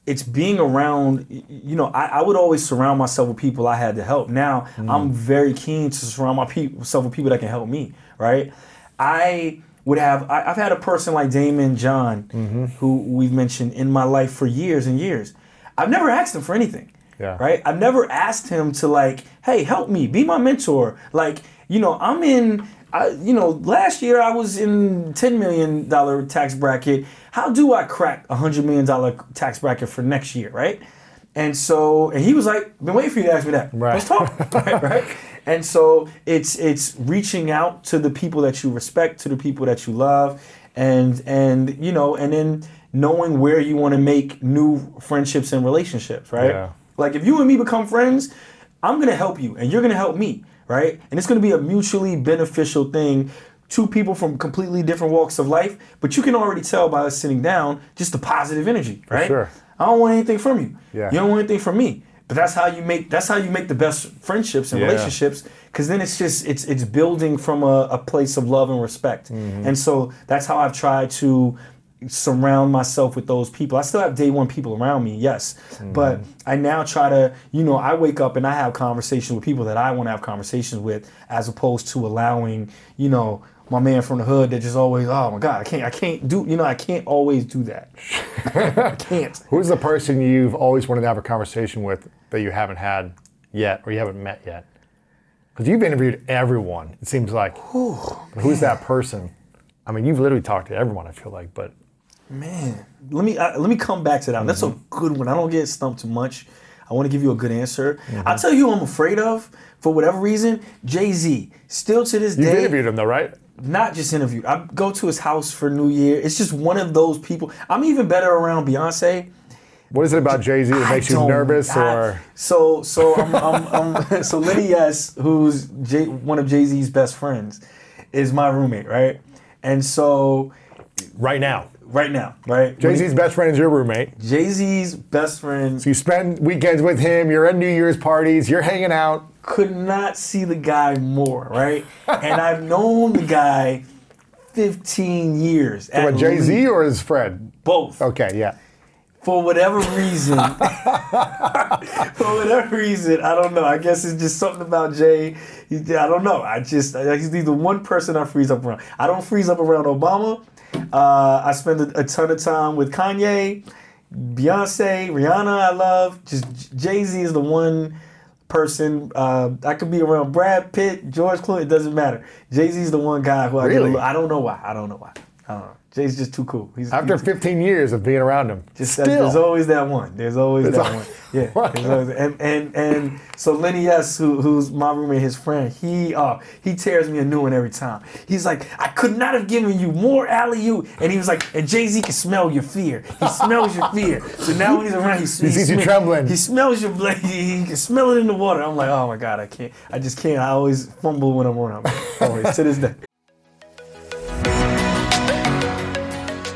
it's being around you know I, I would always surround myself with people i had to help. Now mm. i'm very keen to surround myself with people that can help me right? I would have I, i've had a person like Daymond John mm-hmm. who we've mentioned in my life for years and years. I've never asked him for anything Yeah. right? I've never asked him to like hey help me be my mentor. Like you know i'm in I, you know, last year I was in ten million dollar tax bracket. How do I crack a hundred million dollar tax bracket for next year, right? And so, and he was like, "Been waiting for you to ask me that. Right. Let's talk, <laughs> right, right?" And so it's it's reaching out to the people that you respect, to the people that you love, and and you know, and then knowing where you want to make new friendships and relationships, right? Yeah. Like if you and me become friends, I'm gonna help you and you're gonna help me, right? And it's gonna be a mutually beneficial thing. Two people from completely different walks of life, but you can already tell by us sitting down just the positive energy, right? sure. I don't want anything from you. Yeah. You don't want anything from me. But that's how you make that's how you make the best friendships and Yeah. relationships because then it's just it's it's building from a, a place of love and respect. Mm-hmm. And so that's how I've tried to surround myself with those people. I still have day one people around me, yes. Mm-hmm. But I now try to, you know, I wake up and I have conversations with people that I want to have conversations with as opposed to allowing, you know, my man from the hood that just always, oh my God, I can't, I can't do, you know, I can't always do that. <laughs> I can't. Who's the person you've always wanted to have a conversation with that you haven't had yet or you haven't met yet? Because you've interviewed everyone, it seems like. But who's that person? I mean, you've literally talked to everyone, I feel like, but Man, let me let me come back to that. one. That's a mm-hmm. good one. I don't get stumped too much. I want to give you a good answer. I'll mm-hmm. tell you who I'm afraid of for whatever reason. Jay Z. Still to this day you've day, interviewed him though, right? Not just interviewed. I go to his house for New Year. It's just one of those people. I'm even better around Beyonce. What is it about Jay Z that I makes you nervous I- or so so I'm, I'm, I'm, <laughs> so Lenny S, who's Jay, one of Jay Z's best friends, is my roommate, right? And so right now? right now, right? Jay Z's best friend is your roommate. Jay Z's best friend So You spend weekends with him, you're at New Year's parties, you're hanging out. Could not see the guy more, right? and I've known the guy 15 years. What, Jay Z or his friend? Both. Okay, yeah. For whatever reason. <laughs> for whatever reason, I don't know. I guess it's just something about Jay. I don't know. I just, he's the one person I freeze up around. I don't freeze up around Obama. Uh, I spend a, a ton of time with Kanye, Beyonce, Rihanna, I love. Just Jay Z is the one person. Uh, I could be around Brad Pitt, George Clooney. It doesn't matter. Jay Z is the one guy who I get. A Really? little, I don't know why. I don't know why. Don't. Jay's just too cool. He's After he's- 15 years of being around him, just still. there's always that one. There's always There's that one. Yeah. <laughs> always- and and and so Lenny S, who, who's my roommate, his friend, he uh he tears me a new one every time. He's like, I could not have given you more alley oop, and he was like, and Jay Z can smell your fear. He smells your fear. So now when he's around, he, he, sees you trembling. He smells your blade. <laughs> He can smell it in the water. I'm like, oh my god, I can't. I just can't. I always fumble when I'm around. him. <laughs> Always to this day.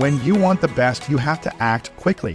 When you want the best, you have to act quickly.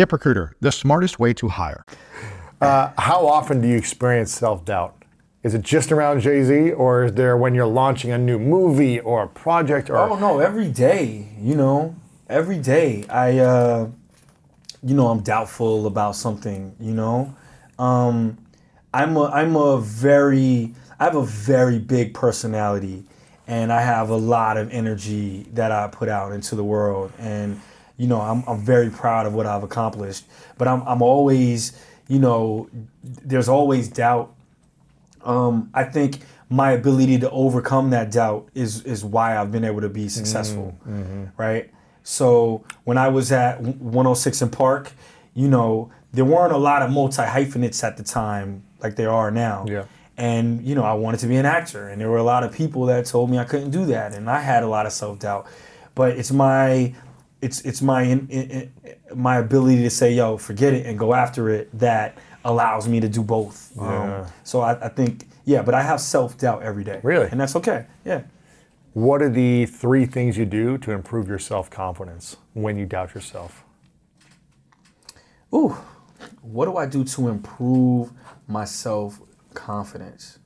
ZipRecruiter, the smartest way to hire. Uh, how often do you experience self doubt? Is it just around Jay Z, or is there when you're launching a new movie or a project? Or Oh no, every day, you know, every day I, uh, you know, I'm doubtful about something. You know, um, I'm a I'm a very I have a very big personality, and I have a lot of energy that I put out into the world, and you know, I'm I'm very proud of what I've accomplished. But I'm I'm always, you know, there's always doubt um, I think my ability to overcome that doubt is is why I've been able to be successful, right? So when I was at 106 & Park, you know, there weren't a lot of multi hyphenates at the time like there are now. Yeah. And you know, I wanted to be an actor, and there were a lot of people that told me I couldn't do that, and I had a lot of self doubt. But it's my it's it's my in, in, my ability to say, "Yo, forget it," and go after it that allows me to do both. Yeah. Um, so I, I think, yeah, but I have self doubt every day. Really? and that's okay. Yeah. what are the three things you do to improve your self confidence when you doubt yourself? Ooh, what do I do to improve my self confidence?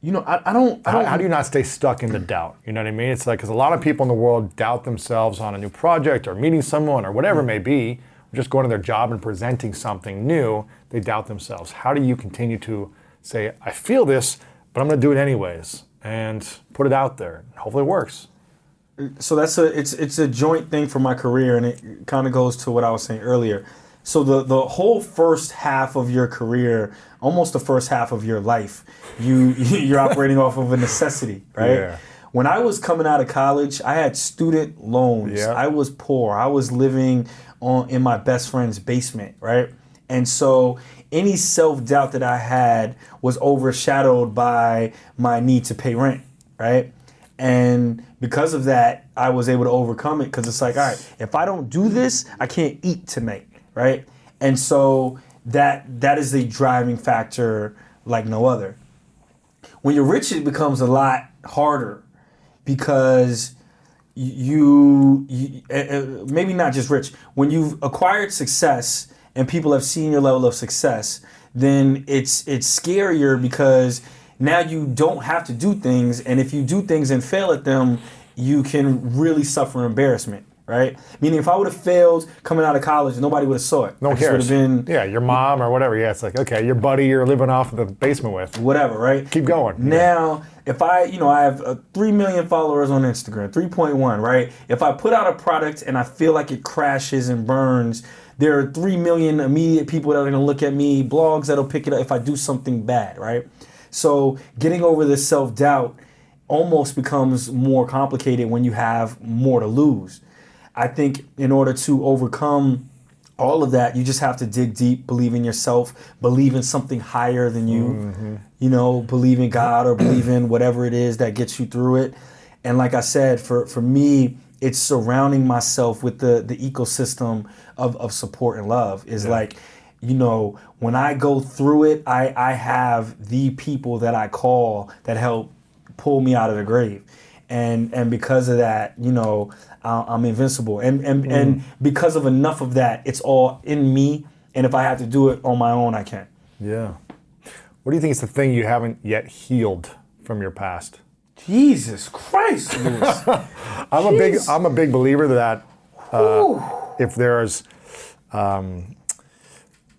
You know, I, I don't. I How, don't. how do you not stay stuck in the <clears throat> doubt? You know what I mean? It's like because a lot of people in the world doubt themselves on a new project or meeting someone or whatever it mm. may be, just going to their job and presenting something new. They doubt themselves. How do you continue to say, "I feel this, but I'm going to do it anyways," and put it out there? Hopefully, it works. so that's a it's it's a joint thing for my career and it kind of goes to what I was saying earlier. So the the whole first half of your career, almost the first half of your life, you <laughs> you're operating off of a necessity, right? Yeah. When I was coming out of college, I had student loans. Yeah. I was poor. I was living on in my best friend's basement, right? And so any self-doubt that I had was overshadowed by my need to pay rent, right? And because of that, I was able to overcome it because it's like, all right, if I don't do this, I can't eat tonight, right? And so that that is the driving factor like no other. When you're rich, it becomes a lot harder because you, you uh, uh, maybe not just rich. When you've acquired success and people have seen your level of success, then it's it's scarier because now you don't have to do things, and if you do things and fail at them, you can really suffer embarrassment. Right? Meaning, if I would have failed coming out of college, nobody would have saw it. No one would cares. have been yeah, your mom or whatever. Yeah, it's like okay, your buddy you're living off the basement with. whatever, right? Keep going. Now, if I, you know, I have uh, 3 million followers on Instagram, 3.1, right? If I put out a product and I feel like it crashes and burns, there are 3 million immediate people that are going to look at me, blogs that'll pick it up if I do something bad, right? So, getting over this self doubt almost becomes more complicated when you have more to lose. I think in order to overcome all of that, you just have to dig deep, believe in yourself, believe in something higher than you. Mm-hmm. You know, believe in God or believe in whatever it is that gets you through it. And like I said, for for me, it's surrounding myself with the the ecosystem of, of support and love. Is like, you know, when I go through it, I I have the people that I call that help pull me out of the grave. And and because of that, you know, uh, I'm invincible. And and and because of enough of that, it's all in me. And if I have to do it on my own, I can. Yeah. What do you think is the thing you haven't yet healed from your past? Jesus Christ. <laughs> I'm a big Jeez. I'm a big believer that uh, if there's um,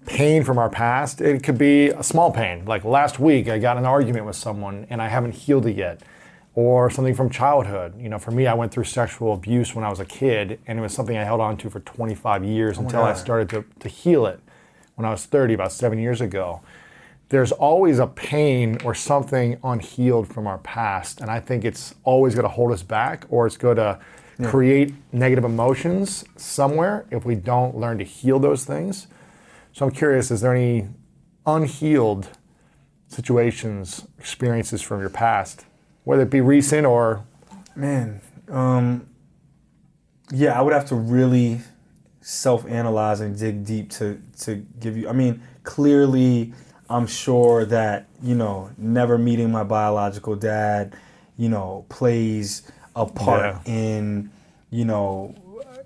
pain from our past. It could be a small pain. Like last week, I got an argument with someone and I haven't healed it yet. Or something from childhood. You know, for me, I went through sexual abuse when I was a kid, and it was something I held on to for 25 years oh until I started to, to heal it when I was 30, about seven years ago. There's always a pain or something unhealed from our past, and I think it's always going to hold us back or it's going to create negative emotions somewhere if we don't learn to heal those things. So I'm curious, is there any unhealed situations, experiences from your past, whether it be recent or Man, um, yeah, I would have to really self-analyze and dig deep to to give you. I mean, clearly, I'm sure that you know, never meeting my biological dad, you know, plays a part Yeah. in, you know,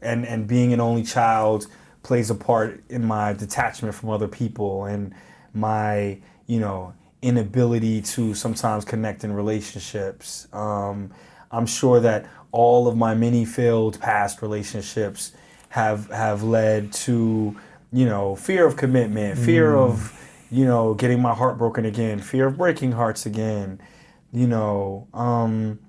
and and being an only child plays a part in my detachment from other people and my, you know, inability to sometimes connect in relationships. Um, I'm sure that all of my many failed past relationships have have led to, you know, fear of commitment, fear of, you know, getting my heart broken again, fear of breaking hearts again, you know, um,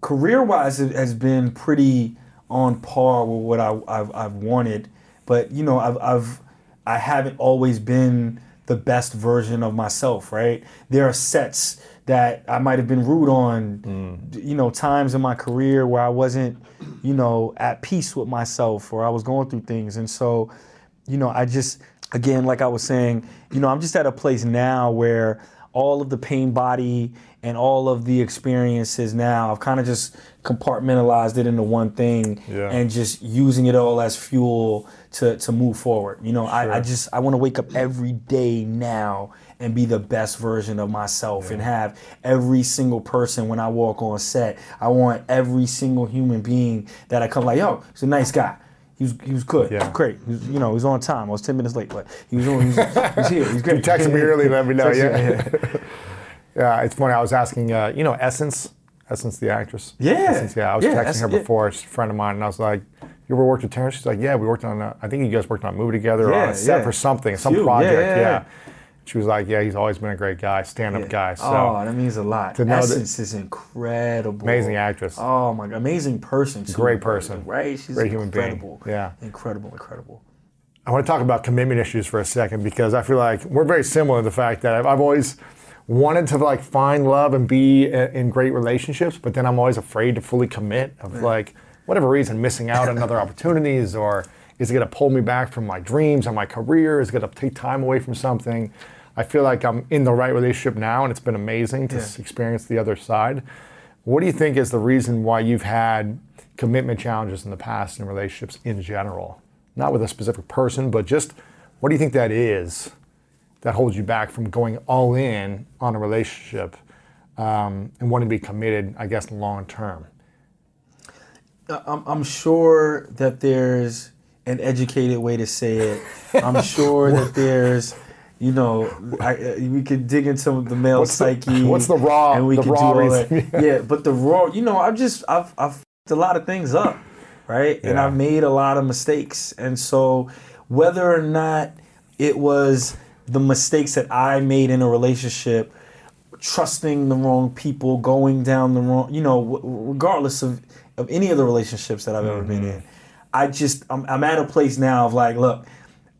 career wise it has been pretty on par with what I, I've, I've wanted. But you know I've, I've I haven't always been the best version of myself right? There are sets that I might have been rude on d- you know times in my career where I wasn't you know at peace with myself or I was going through things. And so you know, I just, again, like I was saying, you know, I'm just at a place now where all of the pain body and all of the experiences now, I've kind of just compartmentalized it into one thing Yeah. and just using it all as fuel to, to move forward. You know, I, I just, I want to wake up every day now and be the best version of myself and have every single person when I walk on set. I want every single human being that I come like, yo, he's a nice guy. He was, he was good. Yeah. Great. He was, you know, he was on time. I was 10 minutes late, but he was, on, he was, he was here. He's great. <laughs> You texted me early, let me know, yeah. <laughs> Yeah, it's funny. I was asking, uh, you know, Essence, Essence, the actress. Yeah. Essence, yeah. I was Yeah, texting that's- her yeah. before. She's a friend of mine, and I was like, "You ever worked with Terrence?" She's like, "Yeah, we worked on. A, I think you guys worked on a movie together or on Yeah, a set yeah. for something, some yeah, project." yeah, Yeah, yeah. She was like, "Yeah, he's always been a great guy, stand-up guy." So oh, that means a lot. to know that- Essence is incredible. amazing actress. Oh my god, amazing person too. Great person. right? She's Great human being. incredible. Yeah. incredible, incredible. I want to talk about commitment issues for a second because I feel like we're very similar in the fact that I've, I've always wanted to like find love and be in great relationships, but then I'm always afraid to fully commit of like whatever reason missing out on other opportunities or is it going to pull me back from my dreams and my career? Is it going to take time away from something? I feel like I'm in the right relationship now and it's been amazing to Yeah. experience the other side. What do you think is the reason why you've had commitment challenges in the past in relationships in general? Not with a specific person, but just what do you think that is that holds you back from going all in on a relationship um, and wanting to be committed, I guess, long term? I'm, I'm sure that there's an educated way to say it. <laughs> I'm sure that there's, you know, I, uh, we could dig into the male What's the- psyche. <laughs> what's the raw- And we the could raw do all reason? that. <laughs> Yeah, but the raw, you know, I've just I've I've f***ed a lot of things up, right? And I've made a lot of mistakes, and so whether or not it was the mistakes that I made in a relationship trusting the wrong people, going down the wrong, you know, w- regardless of, of any of the relationships that I've ever been in. I just, I'm, I'm at a place now of like, look,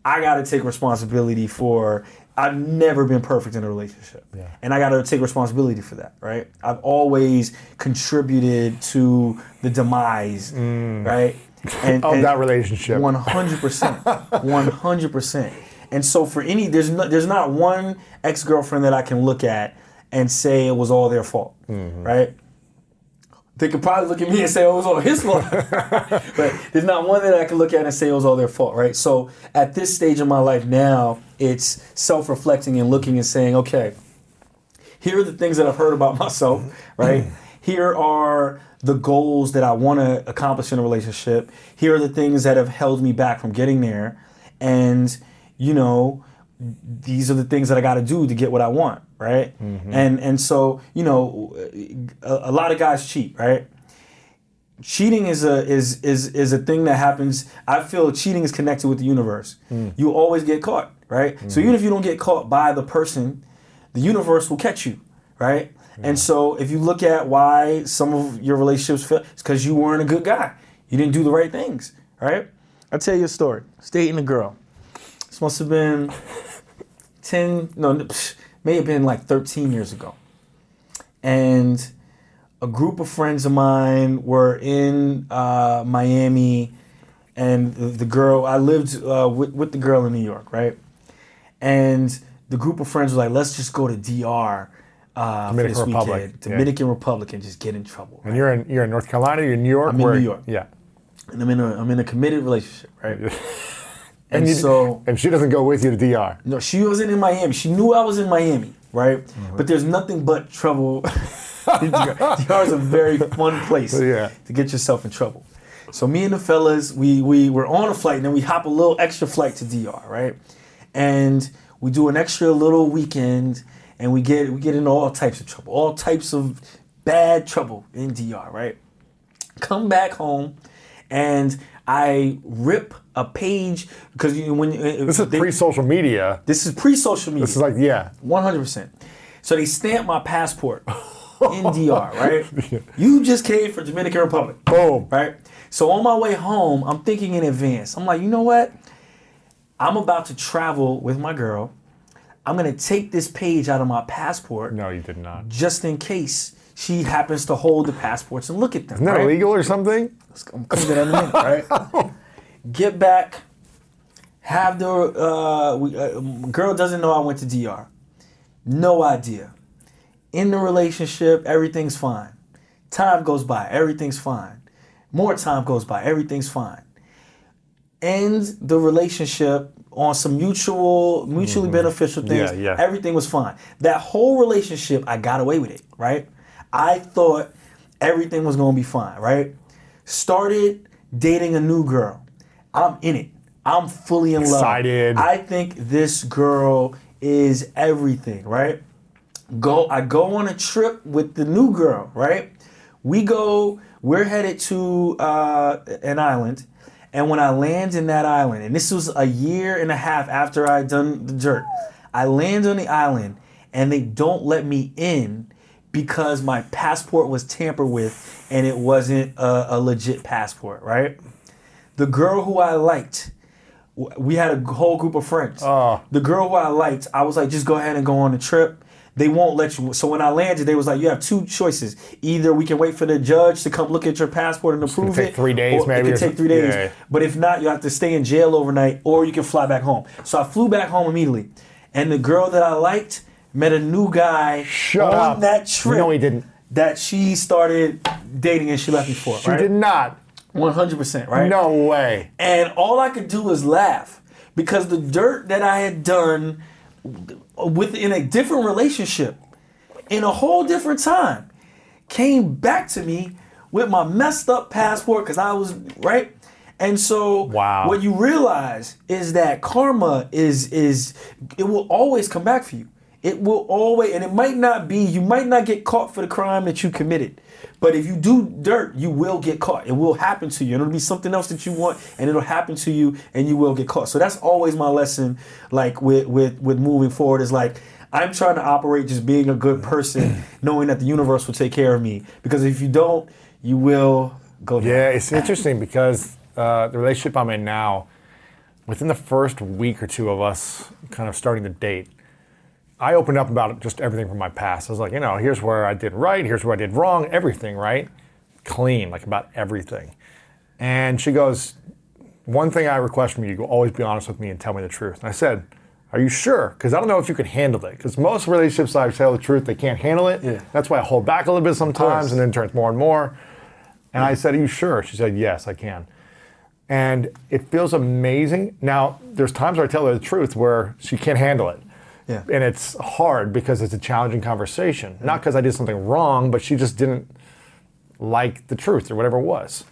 I got to take responsibility for, I've never been perfect in a relationship. Yeah. And I got to take responsibility for that, right? I've always contributed to the demise, mm. right? And, <laughs> Of and- that relationship. one hundred percent, one hundred percent. And so for any, there's not there's not one ex girlfriend that I can look at and say it was all their fault, mm-hmm. right? They could probably look at me and say oh, it was all his fault, <laughs> but there's not one that I can look at and say it was all their fault, right? So at this stage of my life now, it's self-reflecting and looking and saying, okay, here are the things that I've heard about <laughs> myself, mm-hmm. right? Here are the goals that I want to accomplish in a relationship. Here are the things that have held me back from getting there. And, you know, these are the things that I got to do to get what I want, right? Mm-hmm. And and so, you know, a, a lot of guys cheat, right? cheating is a is is is a thing that happens. I feel cheating is connected with the universe. Hmm. You always get caught, right? So mm-hmm. even if you don't get caught by the person, the universe will catch you, right? Hmm. And so if you look at why some of your relationships fail, it's because you weren't a good guy. You didn't do the right things, right? I'll tell you a story. Dating a girl. This must have been <laughs> 10, no, psh, may have been like 13 years ago. And a group of friends of mine were in uh, Miami, and the, the girl, I lived uh, with, with the girl in New York, right? And the group of friends were like, let's just go to DR uh, Dominican this Republic, weekend. yeah. Dominican Republic and just get in trouble. And you're in you're in North Carolina. You're in New York. I'm in where- New York. Yeah. And I'm in a, I'm in a committed relationship, right? <laughs> and you- so and she doesn't go with you to DR. No, she wasn't in Miami. She knew I was in Miami, right? Mm-hmm. But there's nothing but trouble. <laughs> DR is a very fun place Yeah. to get yourself in trouble. So me and the fellas, we we were on a flight, and then we hop a little extra flight to DR, right? And we do an extra little weekend, and we get we get into all types of trouble, all types of bad trouble in DR, right? Come back home, and I rip a page because you when uh, This is pre-social media. this is pre-social media. This is like yeah. One hundred percent. So they stamp my passport in DR, <laughs> right? You just came from Dominican Republic, Boom. right? So on my way home, I'm thinking in advance. I'm like, you know what? I'm about to travel with my girl. I'm gonna take this page out of my passport No, you did not. just in case she happens to hold the passports and look at them. Isn't that right? illegal or something? I'm coming to that in a minute, right? <laughs> Get back. Have the uh, we, uh, girl doesn't know I went to DR. No idea. In the relationship, everything's fine. Time goes by, everything's fine. More time goes by, everything's fine. End the relationship on some mutual, mutually beneficial things. Mm-hmm. Yeah, yeah. Everything was fine. That whole relationship, I got away with it, right? I thought everything was gonna be fine, right? Started dating a new girl. I'm in it. I'm fully in Excited. love. I think this girl is everything, right? Go I go on a trip with the new girl, right? We go, we're headed to uh, an island. And when I land in that island, and this was a year and a half after I done the dirt, I land on the island and they don't let me in because my passport was tampered with and it wasn't a, a legit passport, right? The girl who I liked, we had a whole group of friends. Oh. The girl who I liked, I was like, just go ahead and go on the trip. They won't let you. So when I landed, they was like, you have two choices. Either we can wait for the judge to come look at your passport and approve it. three days maybe It could take three days. yeah. But if not, you have to stay in jail overnight, or you can fly back home. So I flew back home immediately, and the girl that I liked met a new guy Shut on up. that trip. No, he didn't. That she started dating and she left me for. She right? did not. One hundred percent. Right. No way. And all I could do was laugh because the dirt that I had done within a different relationship in a whole different time came back to me with my messed up passport because I was right. And so Wow. what you realize is that karma is is it will always come back for you. It will always and it might not be you might not get caught for the crime that you committed. But if you do dirt, you will get caught. It will happen to you. And it'll be something else that you want and it'll happen to you and you will get caught. So that's always my lesson like with with with moving forward is like I'm trying to operate just being a good person, <clears throat> knowing that the universe will take care of me. Because if you don't, you will go down. Yeah, it's interesting because uh, the relationship I'm in now, within the first week or two of us kind of starting to date, I opened up about just everything from my past. I was like, you know, here's where I did right, here's where I did wrong, everything, right? Clean, like about everything. And she goes, one thing I request from you, you always be honest with me and tell me the truth. And I said, are you sure? Because I don't know if you can handle it. Because most relationships I tell the truth, they can't handle it. Yeah. That's why I hold back a little bit sometimes and then it turns more and more. And I mm. said, Are you sure? She said, Yes, I can. And it feels amazing. Now, there's times where I tell her the truth where she can't handle it. Yeah. And it's hard because it's a challenging conversation. Not because I did something wrong, but she just didn't like the truth or whatever it was.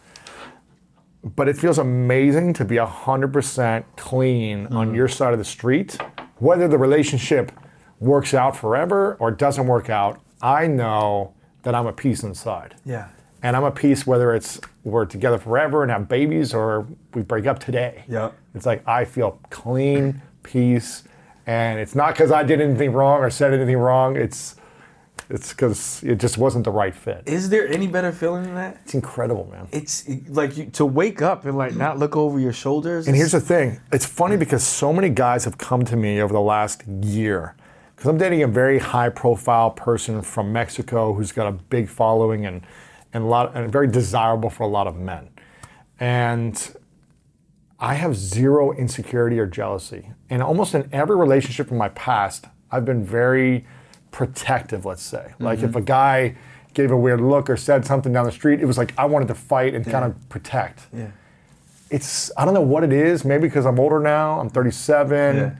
But it feels amazing to be 100% clean on mm-hmm. your side of the street. Whether the relationship works out forever or doesn't work out, I know that I'm a peace inside Yeah. And I'm a piece whether it's we're together forever and have babies or we break up today. Yep. It's like I feel clean, peace, and it's not because I did anything wrong or said anything wrong. It's it's because it just wasn't the right fit. Is there any better feeling than that? It's incredible, man. It's like you, to wake up and like not look over your shoulders. And here's the thing it's funny because so many guys have come to me over the last year. Because I'm dating a very high profile person from Mexico who's got a big following and, and, a lot, and very desirable for a lot of men. And I have zero insecurity or jealousy. And almost in every relationship in my past, I've been very protective, let's say. Like if mm-hmm. a guy gave a weird look or said something down the street, it was like I wanted to fight and kind of protect yeah. it's I don't know what it is. Maybe because I'm older now. I'm 37. Yeah.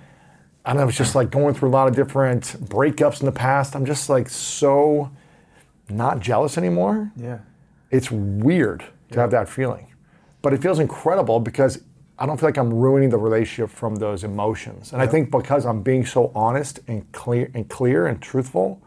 I don't know. It's just like going through a lot of different breakups in the past. I'm just like so not jealous anymore. Yeah. It's weird to have that feeling, but it feels incredible because I don't feel like I'm ruining the relationship from those emotions. And I think because I'm being so honest and clear and clear and truthful,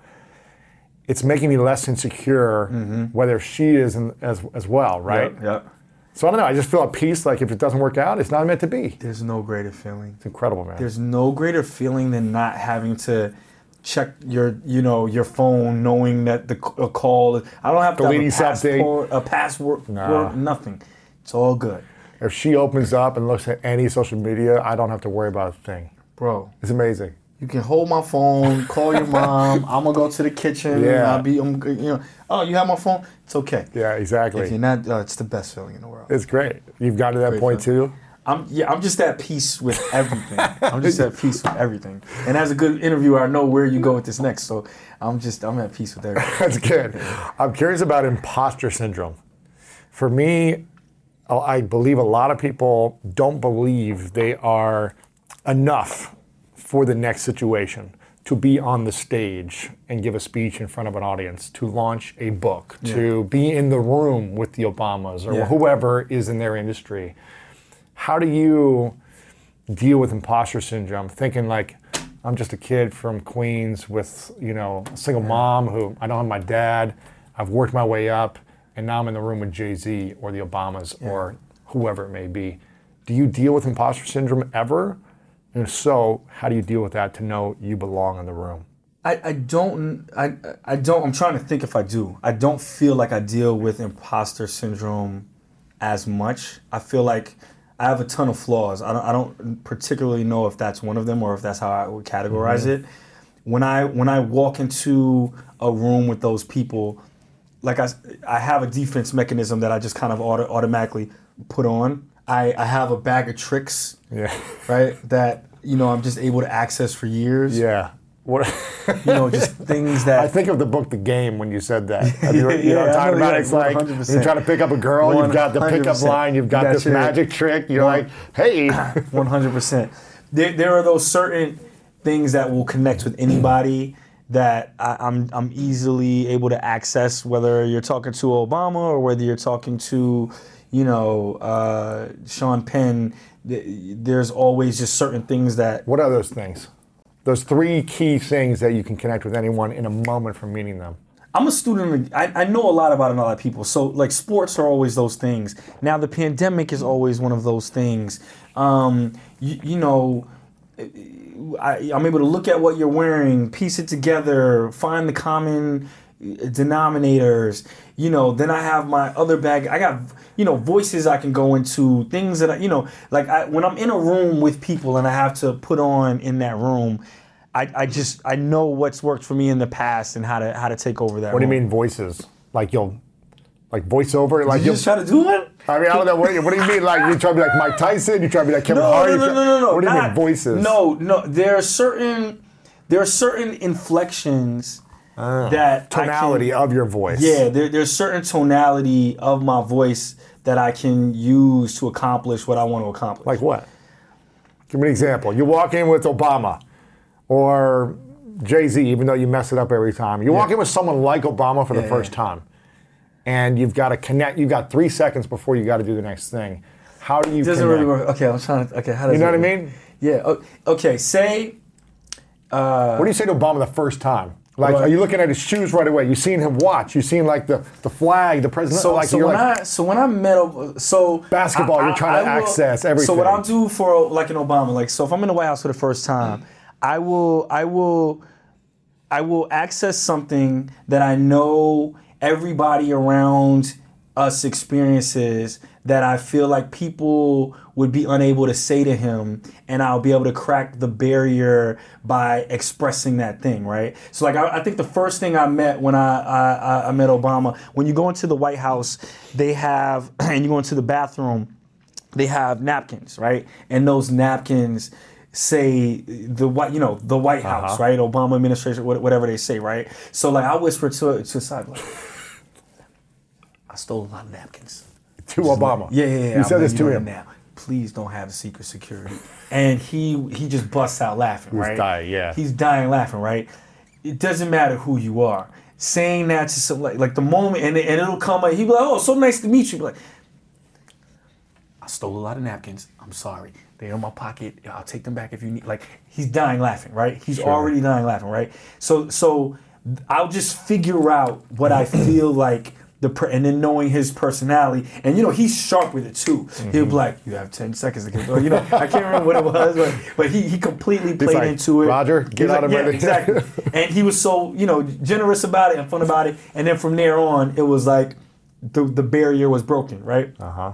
it's making me less insecure. Mm-hmm. Whether she is in, as as well, right? Yep. So I don't know. I just feel at peace. Like if it doesn't work out, it's not meant to be. There's no greater feeling. It's incredible, man. There's no greater feeling than not having to check your, you know, your phone, knowing that the a call. I don't have to Deleting have a something. passport, a password, Nah. nothing. It's all good, if she opens up and looks at any social media, I don't have to worry about a thing. bro. It's amazing. You can hold my phone, call your <laughs> mom. I'm gonna go to the kitchen. Yeah. I'll be, I'm, you know, oh, you have my phone. It's okay. Yeah, exactly. If you're not, uh, it's the best feeling in the world. it's great. You've got to that Great point too. I'm yeah, I'm just at peace with <laughs> everything. I'm just at peace with everything. And as a good interviewer, I know where you go with this next. So I'm just I'm at peace with everything. <laughs> That's good. I'm curious about imposter syndrome. For me, Oh, I believe a lot of people don't believe they are enough for the next situation to be on the stage and give a speech in front of an audience, to launch a book, to be in the room with the Obamas or Yeah. whoever is in their industry. How do you deal with imposter syndrome, thinking like, I'm just a kid from Queens with, you know, a single mom who I don't have my dad. I've worked my way up, and now I'm in the room with Jay Z or the Obamas or whoever it may be. Do you deal with imposter syndrome ever? And if so, how do you deal with that to know you belong in the room? I, I don't I I don't I'm trying to think if I do. I don't feel like I deal with imposter syndrome as much. I feel like I have a ton of flaws. I don't I don't particularly know if that's one of them or if that's how I would categorize mm-hmm. it. When I when I walk into a room with those people, like I, I have a defense mechanism that I just kind of auto, automatically put on. I, I have a bag of tricks, Yeah. <laughs> right? That you know I'm just able to access for years. Yeah. What? <laughs> You know, just things that I think of the book The Game when you said that. Have <laughs> you, you know Yeah, I'm talking about? yeah, It's like 100%. you're trying to pick up a girl, you've got the pickup line, you've got That's this it. magic trick. You're One- like, hey. <clears throat> One hundred percent. There, there are those certain things that will connect with anybody that I, I'm I'm easily able to access. Whether you're talking to Obama or whether you're talking to, you know, uh, Sean Penn. th- There's always just certain things that What are those things? Those three key things that you can connect with anyone in a moment from meeting them. I'm a student. I, I know a lot about a lot of people. So like sports are always those things. Now the pandemic is always one of those things. Um, you, you know, I, I'm able to look at what you're wearing, piece it together, find the common uh, denominators. You know, then I have my other bag. I got you know voices I can go into, things that I, you know, like I, when I'm in a room with people and I have to put on in that room. I, I just I know what's worked for me in the past and how to how to take over that. What do you mean voices? Like you'll, like voiceover? Like Did you just try to do it? I mean, I don't know. What, what do you mean? Like you try to be like Mike Tyson? You try to be like Kevin No, Hart? no, no, no, no, no. What do you mean voices? No, no. There are certain there are certain inflections ah, that I can- Tonality of your voice. Yeah, there, there's certain tonality of my voice that I can use to accomplish what I want to accomplish. Like what? Give me an example. You walk in with Obama or Jay Z, even though you mess it up every time. You walk in with someone like Obama for the first yeah. time, and you've got to connect. You've got three seconds before you got to do the next thing. How do you? it doesn't connect? really work. Okay, I'm trying to. Okay, how does You know what I mean? Yeah. Okay. Say uh, What do you say to Obama the first time? Like, Right. are you looking at his shoes right away? You seen him watch? You seen like the the flag, the president? So, like so when like, I so when I met so Basketball, you're trying to access everything. So what. I'll do for like an Obama, like so if I'm in the White House for the first time, I will I will I will access something that I know everybody around us experiences that I feel like people would be unable to say to him and I'll be able to crack the barrier by expressing that thing, right? So like I, I think the first thing I met when I, I I met Obama, when you go into the White House, they have <clears throat> and you go into the bathroom, they have napkins, right? And those napkins say the white, you know, the White House, uh-huh. right? Obama administration, whatever they say, right? So like I whisper to to side, like, I stole a lot of napkins. <laughs> to Obama. Yeah, yeah, yeah. You said this to him. now. Please don't have a secret security. And he he just busts out laughing, right? dying, yeah. He's dying laughing, right? It doesn't matter who you are. Saying that to some like like the moment and, and it'll come like he'll be like, oh, so nice to meet you. Be like, I stole a lot of napkins. I'm sorry. They're in my pocket. I'll take them back if you need. Like he's dying laughing, right? He's already dying laughing, right? So so I'll just figure out what I feel like the per- and then knowing his personality and you know he's sharp with it too. He'll be mm-hmm. like, you have ten seconds to get. Or, you know I can't remember what it was, but but he he completely played like, into it. "Roger, get out of yeah, my- exactly. <laughs> and he was so you know generous about it and fun about it. And then from there on, it was like the the barrier was broken, right? Uh-huh.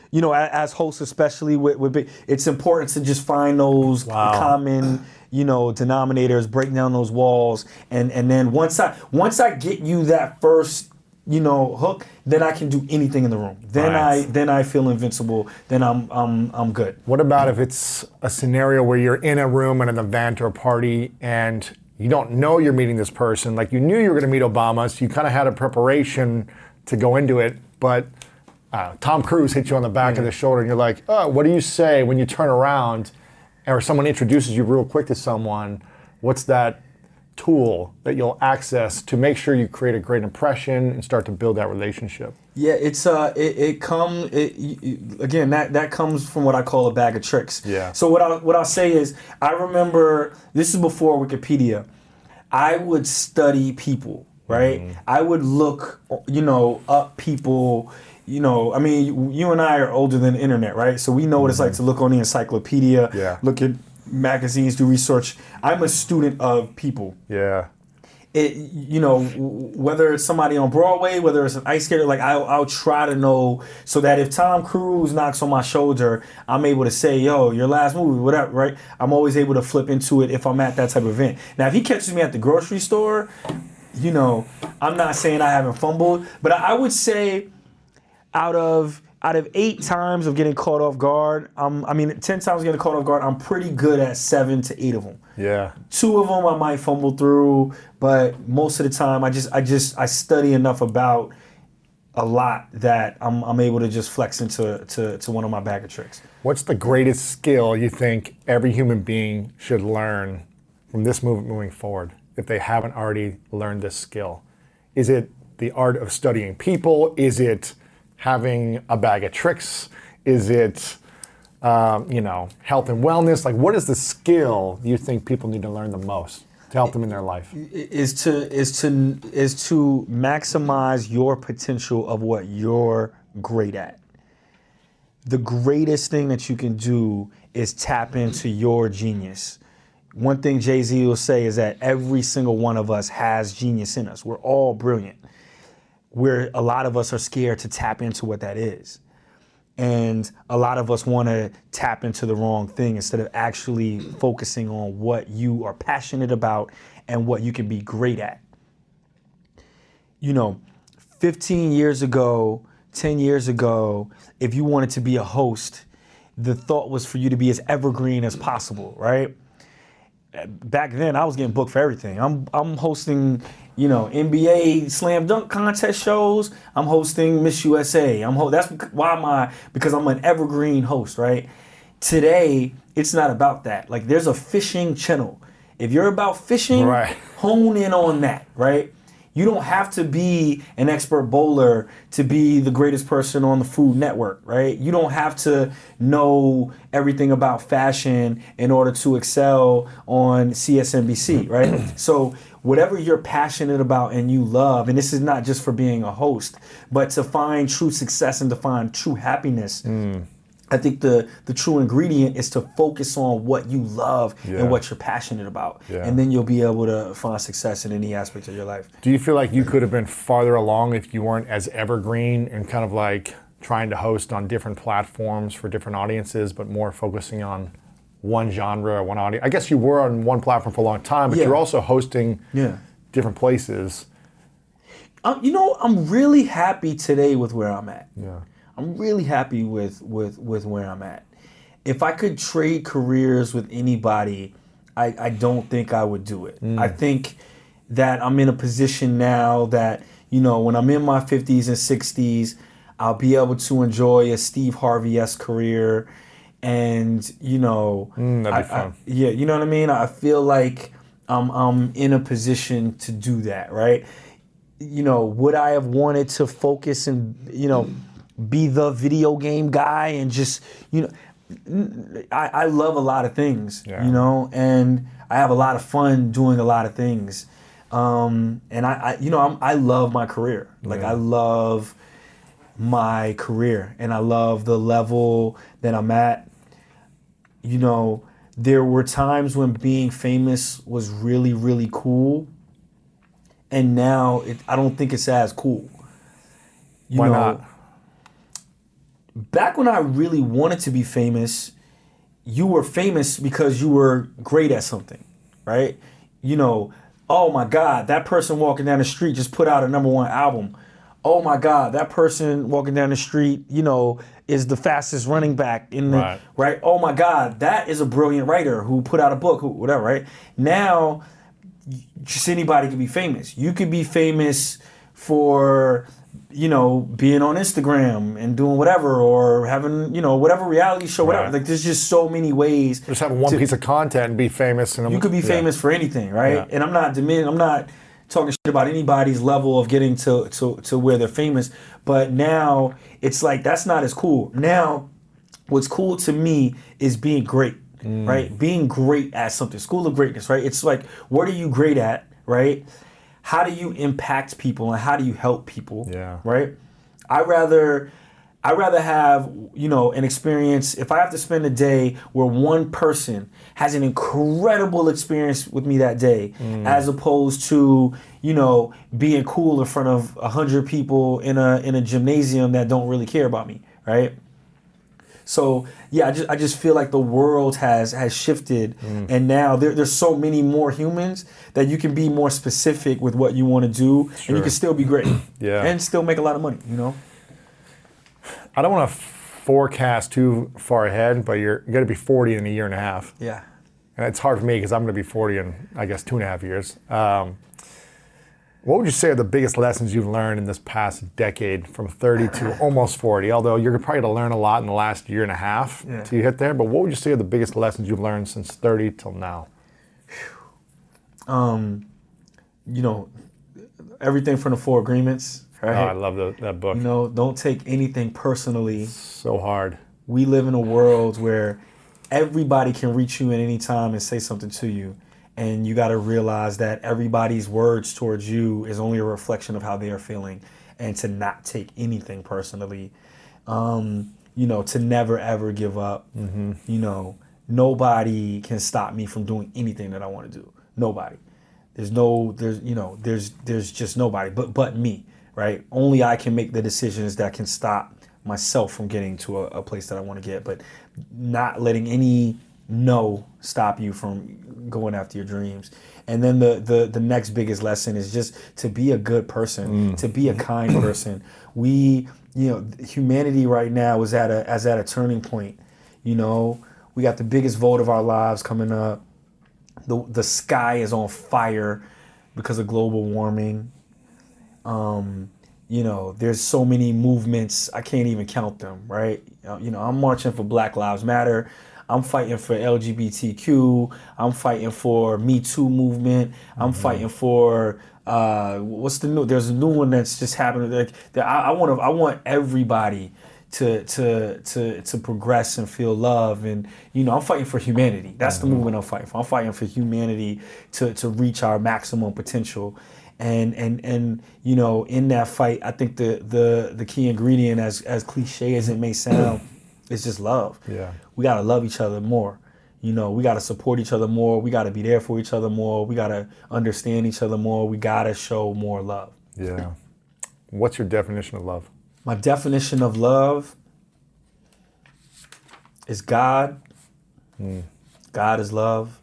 you know, as hosts, especially with, with it's important to just find those common, you know, denominators, break down those walls, and and then once I once I get you that first, you know, hook, then I can do anything in the room. Then Right. I then I feel invincible. Then I'm I'm I'm good. What about if it's a scenario where you're in a room at an event or a party and you don't know you're meeting this person? Like you knew you were going to meet Obama, so you kind of had a preparation to go into it, but uh, Tom Cruise hits you on the back of the shoulder and you're like, oh, what do you say when you turn around or someone introduces you real quick to someone? What's that tool that you'll access to make sure you create a great impression and start to build that relationship? Yeah, it's uh, it, it come it, y- again that that comes from what I call a bag of tricks. Yeah. So what I what I'll say is I remember this is before Wikipedia. I would study people, right? I would look, you know, up people. You know, I mean, you- and I are older than the internet, right? So we know what it's like mm-hmm. to look on the encyclopedia, Yeah. look at magazines, do research. I'm a student of people Yeah. it you know whether it's somebody on Broadway, whether it's an ice skater, like I'll, I'll try to know so that if Tom Cruise knocks on my shoulder, I'm able to say, "Yo, your last movie, whatever." Right? I'm always able to flip into it if I'm at that type of event. Now, if he catches me at the grocery store, you know, I'm not saying I haven't fumbled, but I would say out of out of eight times of getting caught off guard, um, I mean, ten times getting caught off guard, I'm pretty good at seven to eight of them Yeah. two of them I might fumble through, but most of the time I just I just I study enough about a lot that I'm, I'm able to just flex into to, to one of my bag of tricks. What's the greatest skill you think every human being should learn from this movement moving forward if they haven't already learned this skill? Is it the art of studying people? Is it having a bag of tricks? Is it, um, you know, health and wellness? Like, what is the skill you think people need to learn the most to help them in their life? is to is to is to maximize your potential of what you're great at. The greatest thing that you can do is tap into your genius. One thing Jay Z will say is that every single one of us has genius in us. We're all brilliant. Where a lot of us are scared to tap into what that is. And a lot of us want to tap into the wrong thing instead of actually focusing on what you are passionate about and what you can be great at. You know, 15 years ago, 10 years ago, if you wanted to be a host, the thought was for you to be as evergreen as possible, right? Back then, I was getting booked for everything. I'm I'm hosting, you know, NBA slam dunk contest shows. I'm hosting Miss USA. I'm ho- that's why I because I'm an evergreen host, right? Today, it's not about that. Like there's a fishing channel. If you're about fishing, Right. hone in on that, right? You don't have to be an expert bowler to be the greatest person on the Food Network, right? You don't have to know everything about fashion in order to excel on CSNBC, mm-hmm. right? so, whatever you're passionate about and you love, and this is not just for being a host, but to find true success and to find true happiness. Mm. I think the the true ingredient is to focus on what you love Yeah. and what you're passionate about, Yeah. and then you'll be able to find success in any aspect of your life. Do you feel like you could have been farther along if you weren't as evergreen and kind of like trying to host on different platforms for different audiences, but more focusing on one genre, or one audience? I guess you were on one platform for a long time, but Yeah. you're also hosting Yeah. different places. Um, you know, I'm really happy today with where I'm at. Yeah. I'm really happy with with with where I'm at. If I could trade careers with anybody, I, I don't think I would do it. Mm. I think that I'm in a position now that, you know, when I'm in my 50s and 60s, I'll be able to enjoy a Steve Harvey esque career. And, you know, mm, that'd be I- I- yeah, you know what I mean? I feel like I'm, I'm in a position to do that, right? you know, would I have wanted to focus and, you know, be the video game guy and just, you know, I, I love a lot of things, Yeah. you know, and I have a lot of fun doing a lot of things. Um, and I, I, you know, I'm, I love my career. Like, I love my career and I love the level that I'm at. You know, there were times when being famous was really, really cool and now it, I don't think it's as cool. You Why know, not? Back when I really wanted to be famous, you were famous because you were great at something, right? You know, oh my God, that person walking down the street just put out a number one album. Oh my God, that person walking down the street, you know, is the fastest running back in the Right. right. Oh my God, that is a brilliant writer who put out a book, who whatever, right? Now just anybody can be famous. You could be famous for, you know, being on Instagram and doing whatever, or having, you know, whatever reality show, whatever. Right. Like, there's just so many ways. Just have one to- piece of content and be famous. And You could be yeah. famous for anything, right? Yeah. And I'm not dimin- I'm not talking shit about anybody's level of getting to, to to where they're famous. But now it's like that's not as cool. Now, what's cool to me is being great, Mm. right? Being great at something. School of greatness, right? It's like what are you great at, right? How do you impact people and how do you help people? Yeah. Right? I rather I rather have, you know, an experience if I have to spend a day where one person has an incredible experience with me that day mm. as opposed to, you know, being cool in front of a hundred people in a in a gymnasium that don't really care about me, right? So yeah, I just I just feel like the world has has shifted, and now there, there's so many more humans that you can be more specific with what you want to do, and you can still be great, <clears throat> Yeah. and still make a lot of money. You know, I don't want to forecast too far ahead, but you're, you're going to be 40 in a year and a half. yeah, And it's hard for me because I'm going to be 40 in, I guess, two and a half years. Um, What would you say are the biggest lessons you've learned in this past decade from 30 to <laughs> almost 40? Although you're probably going to learn a lot in the last year and a half Yeah. till you hit there, but what would you say are the biggest lessons you've learned since 30 till now? Um, You know, everything from the four agreements, Oh. I love the, that book. you know, don't take anything personally. so hard. we live in a world where everybody can reach you at any time and say something to you and you got to realize that everybody's words towards you is only a reflection of how they are feeling and to not take anything personally. Um, you know to never ever give up. You know nobody can stop me from doing anything that i want to do. Nobody. There's no there's you know there's there's just nobody but but me right? Only i can make the decisions that can stop myself from getting to a, a place that i want to get but not letting any no stop you from going after your dreams and then the the, the next biggest lesson is just to be a good person to be a kind <clears throat> person we you know humanity right now is at a as at a turning point you know we got the biggest vote of our lives coming up the the sky is on fire because of global warming. Um, you know, there's so many movements I can't even count them. Right? You know, I'm marching for Black Lives Matter. I'm fighting for LGBTQ. I'm fighting for Me Too movement. I'm fighting for uh, what's the new? There's a new one that's just happening. Like, that I, I want to. I want everybody to to to to progress and feel love and you know I'm fighting for humanity. That's the movement I'm fighting for. I'm fighting for humanity to to reach our maximum potential. And and and you know in that fight I think the the the key ingredient as as cliche as it may sound <clears throat> is just love. Yeah. We got to love each other more. You know, we got to support each other more. We got to be there for each other more. We got to understand each other more. We got to show more love. Yeah. What's your definition of love? My definition of love is God. Hmm. God is love.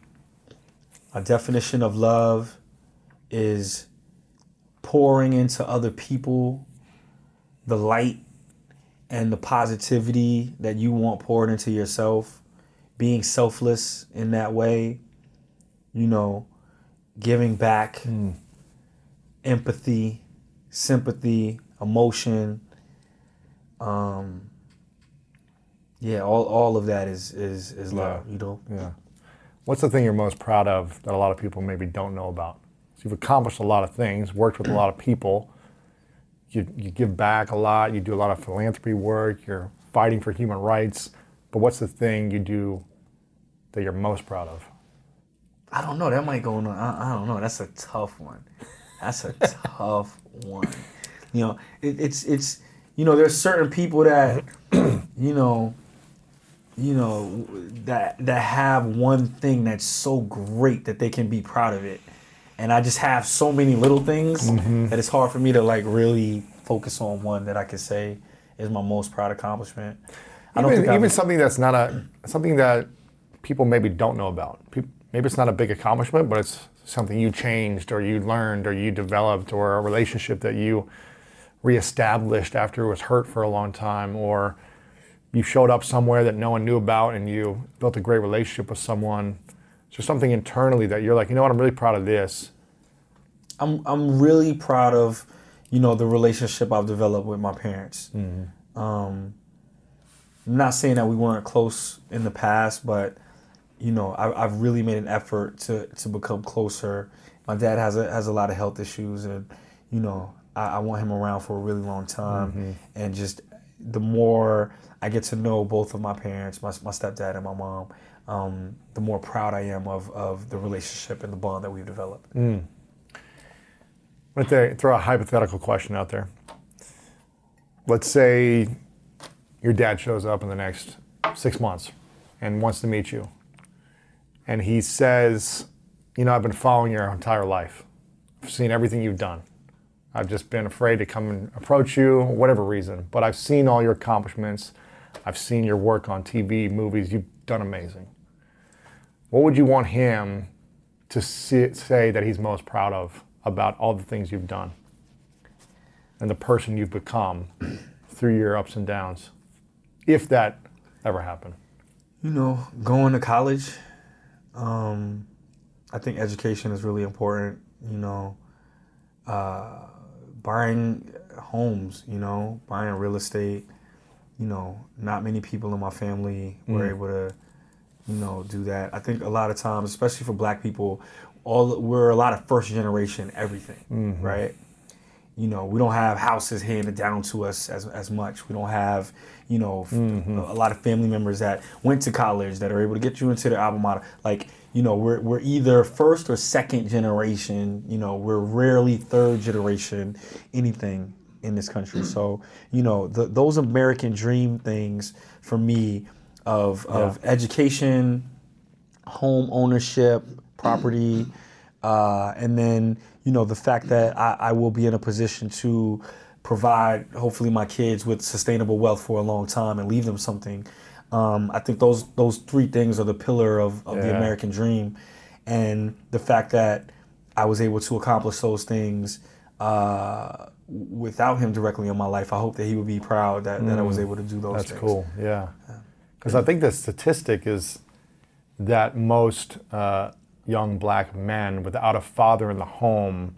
My definition of love is pouring into other people the light and the positivity that you want poured into yourself, being selfless in that way, you know, giving back, empathy, sympathy, emotion, um, yeah, all, all of that is is is love, Yeah. you know. Yeah. What's the thing you're most proud of that a lot of people maybe don't know about? So you've accomplished a lot of things, worked with a lot of people. You, you give back a lot. You do a lot of philanthropy work. You're fighting for human rights. But what's the thing you do that you're most proud of? I don't know. That might go on. I, I don't know. That's a tough one. That's a <laughs> tough one. You know, it, it's it's you know, there's certain people that <clears throat> you know, you know that that have one thing that's so great that they can be proud of it, and I just have so many little things mm-hmm. that it's hard for me to like really focus on one that I could say is my most proud accomplishment. I don't even, even something that's not a something that people maybe don't know about. Maybe it's not a big accomplishment, but it's something you changed or you learned or you developed or a relationship that you reestablished after it was hurt for a long time or you showed up somewhere that no one knew about and you built a great relationship with someone. Is there something internally that you're like, you know what, I'm really proud of this? I'm I'm really proud of, you know, the relationship I've developed with my parents. Um, I'm not saying that we weren't close in the past, but you know, I, I've really made an effort to to become closer. My dad has a has a lot of health issues, and you know, I, I want him around for a really long time. And just the more I get to know both of my parents, my my stepdad and my mom, um, the more proud I am of of the relationship and the bond that we've developed. I'm going to throw a hypothetical question out there. Let's say your dad shows up in the next six months and wants to meet you. And he says, You know, I've been following your entire life. I've seen everything you've done. I've just been afraid to come and approach you, whatever reason. But I've seen all your accomplishments. I've seen your work on TV, movies. You've done amazing. What would you want him to see, say that he's most proud of about all the things you've done and the person you've become <clears throat> through your ups and downs, if that ever happened? you know, going to college. Um, I think education is really important. You know, uh, buying homes, you know, buying real estate. You know, not many people in my family were able to, you know, do that. I think a lot of times, especially for Black people, all we're a lot of first generation everything, mm-hmm. right? you know, we don't have houses handed down to us as, as much. We don't have, you know, mm-hmm. a lot of family members that went to college that are able to get you into their alma mater. Like, you know, we're, we're either first or second generation. You know, we're rarely third generation anything in this country. So, you know, the, those American dream things for me of, of education, home ownership, property, uh, and then you know the fact that I, I will be in a position to provide hopefully my kids with sustainable wealth for a long time and leave them something. Um, I think those those three things are the pillar of, of the American dream, and the fact that I was able to accomplish those things uh, without him directly in my life. I hope that he would be proud that, that I was able to do those. Mm. That's things. cool. Yeah. Because I think the statistic is that most uh, young black men without a father in the home,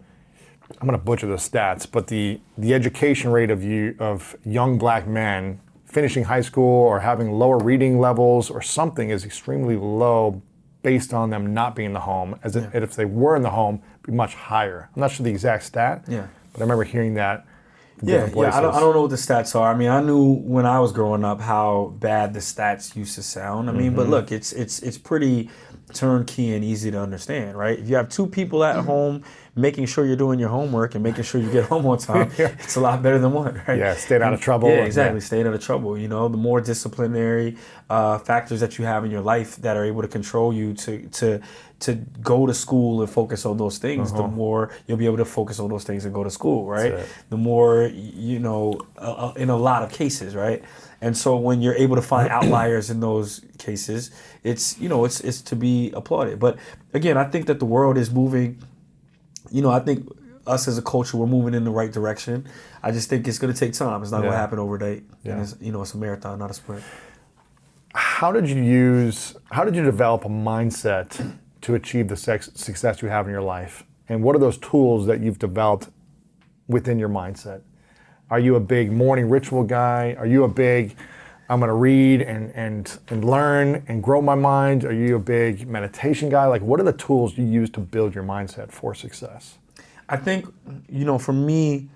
I'm going to butcher the stats, but the, the education rate of you of young black men finishing high school or having lower reading levels or something is extremely low based on them not being in the home. As if, if they were in the home, be much higher. I'm not sure the exact stat, Yeah. but I remember hearing that. Yeah, yeah. I don't, I don't know what the stats are. I mean, I knew when I was growing up how bad the stats used to sound. I mean, Mm-hmm. but look, it's it's it's pretty turnkey and easy to understand, right? If you have two people at home making sure you're doing your homework and making sure you get home on <laughs> time, it's a lot better than one, right? Yeah, staying out of trouble Yeah, exactly. yeah. Staying out of trouble. You know, the more disciplinary uh, factors that you have in your life that are able to control you to to to go to school and focus on those things, the more you'll be able to focus on those things and go to school, right? Uh-huh. The more you know, uh, uh, in a lot of cases, right? And so when you're able to find outliers in those cases, it's you know it's it's to be applauded. But again, I think that the world is moving you know, I think us as a culture, we're moving in the right direction. I just think it's going to take time. It's not going to happen overnight. Yeah. And it's, you know, it's a marathon, not a sprint. How did you use, how did you develop a mindset to achieve the sex, success you have in your life? And what are those tools that you've developed within your mindset? Are you a big morning ritual guy? Are you a big, I'm going to read and, and, and learn and grow my mind? Are you a big meditation guy? Like, what are the tools you use to build your mindset for success? I think, you know, for me,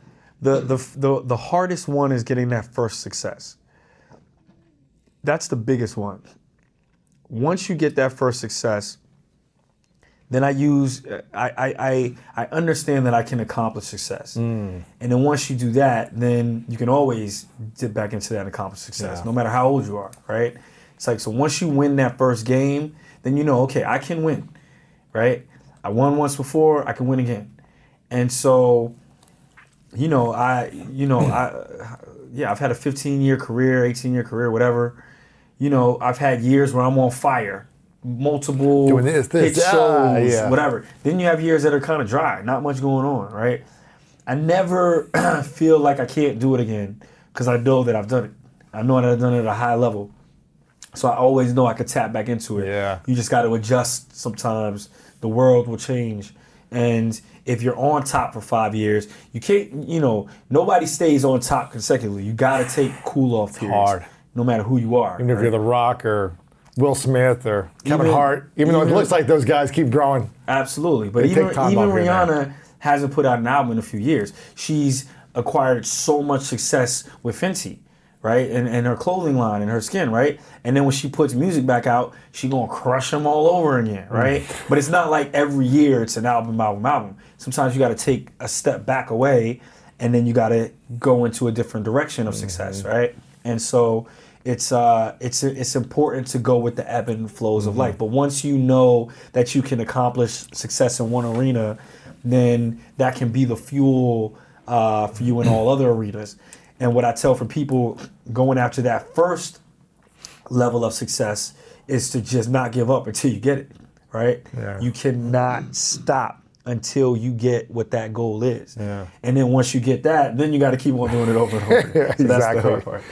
the, the, the, the hardest one is getting that first success. That's the biggest one. Once you get that first success, then I use I I, I, understand that I can accomplish success. Mm. And then once you do that, then you can always dip back into that and accomplish success, Yeah. no matter how old you are, right? It's like so once you win that first game, then you know, okay, I can win. Right? I won once before, I can win again. And so, you know, I you know, I yeah, I've had a 15 year career, 18 year career, whatever. You know, I've had years where I'm on fire, multiple Doing this, this, hit ah, shows, yeah. whatever. Then you have years that are kind of dry, not much going on, right? I never <clears throat> feel like I can't do it again because I know that I've done it. I know that I've done it at a high level. So I always know I could tap back into it. Yeah. You just got to adjust sometimes. The world will change. And if you're on top for five years, you can't, you know, nobody stays on top consecutively. You got to take cool off periods. hard. No matter who you are. Even if you're The Rock or Will Smith or Kevin Even- Hart, even, though it looks like those guys keep growing. Absolutely, but They even even off here and Rihanna hasn't put out an album in a few years. She's acquired so much success with Fenty, right, and and her clothing line and her skin, right, and then when she puts music back out, she gonna crush them all over again, mm. right. But it's not like every year it's an album, album, album. Sometimes you got to take a step back away, and then you got to go into a different direction of success, mm-hmm. right, and so it's uh it's it's important to go with the ebb and flows of life. But once you know that you can accomplish success in one arena, then that can be the fuel uh, for you in all other arenas. And what I tell for people going after that first level of success is to just not give up until you get it. Right? Yeah. You cannot stop until you get what that goal is. Yeah. And then once you get that, then you got to keep on doing it over and over. <laughs> So That's the hard part.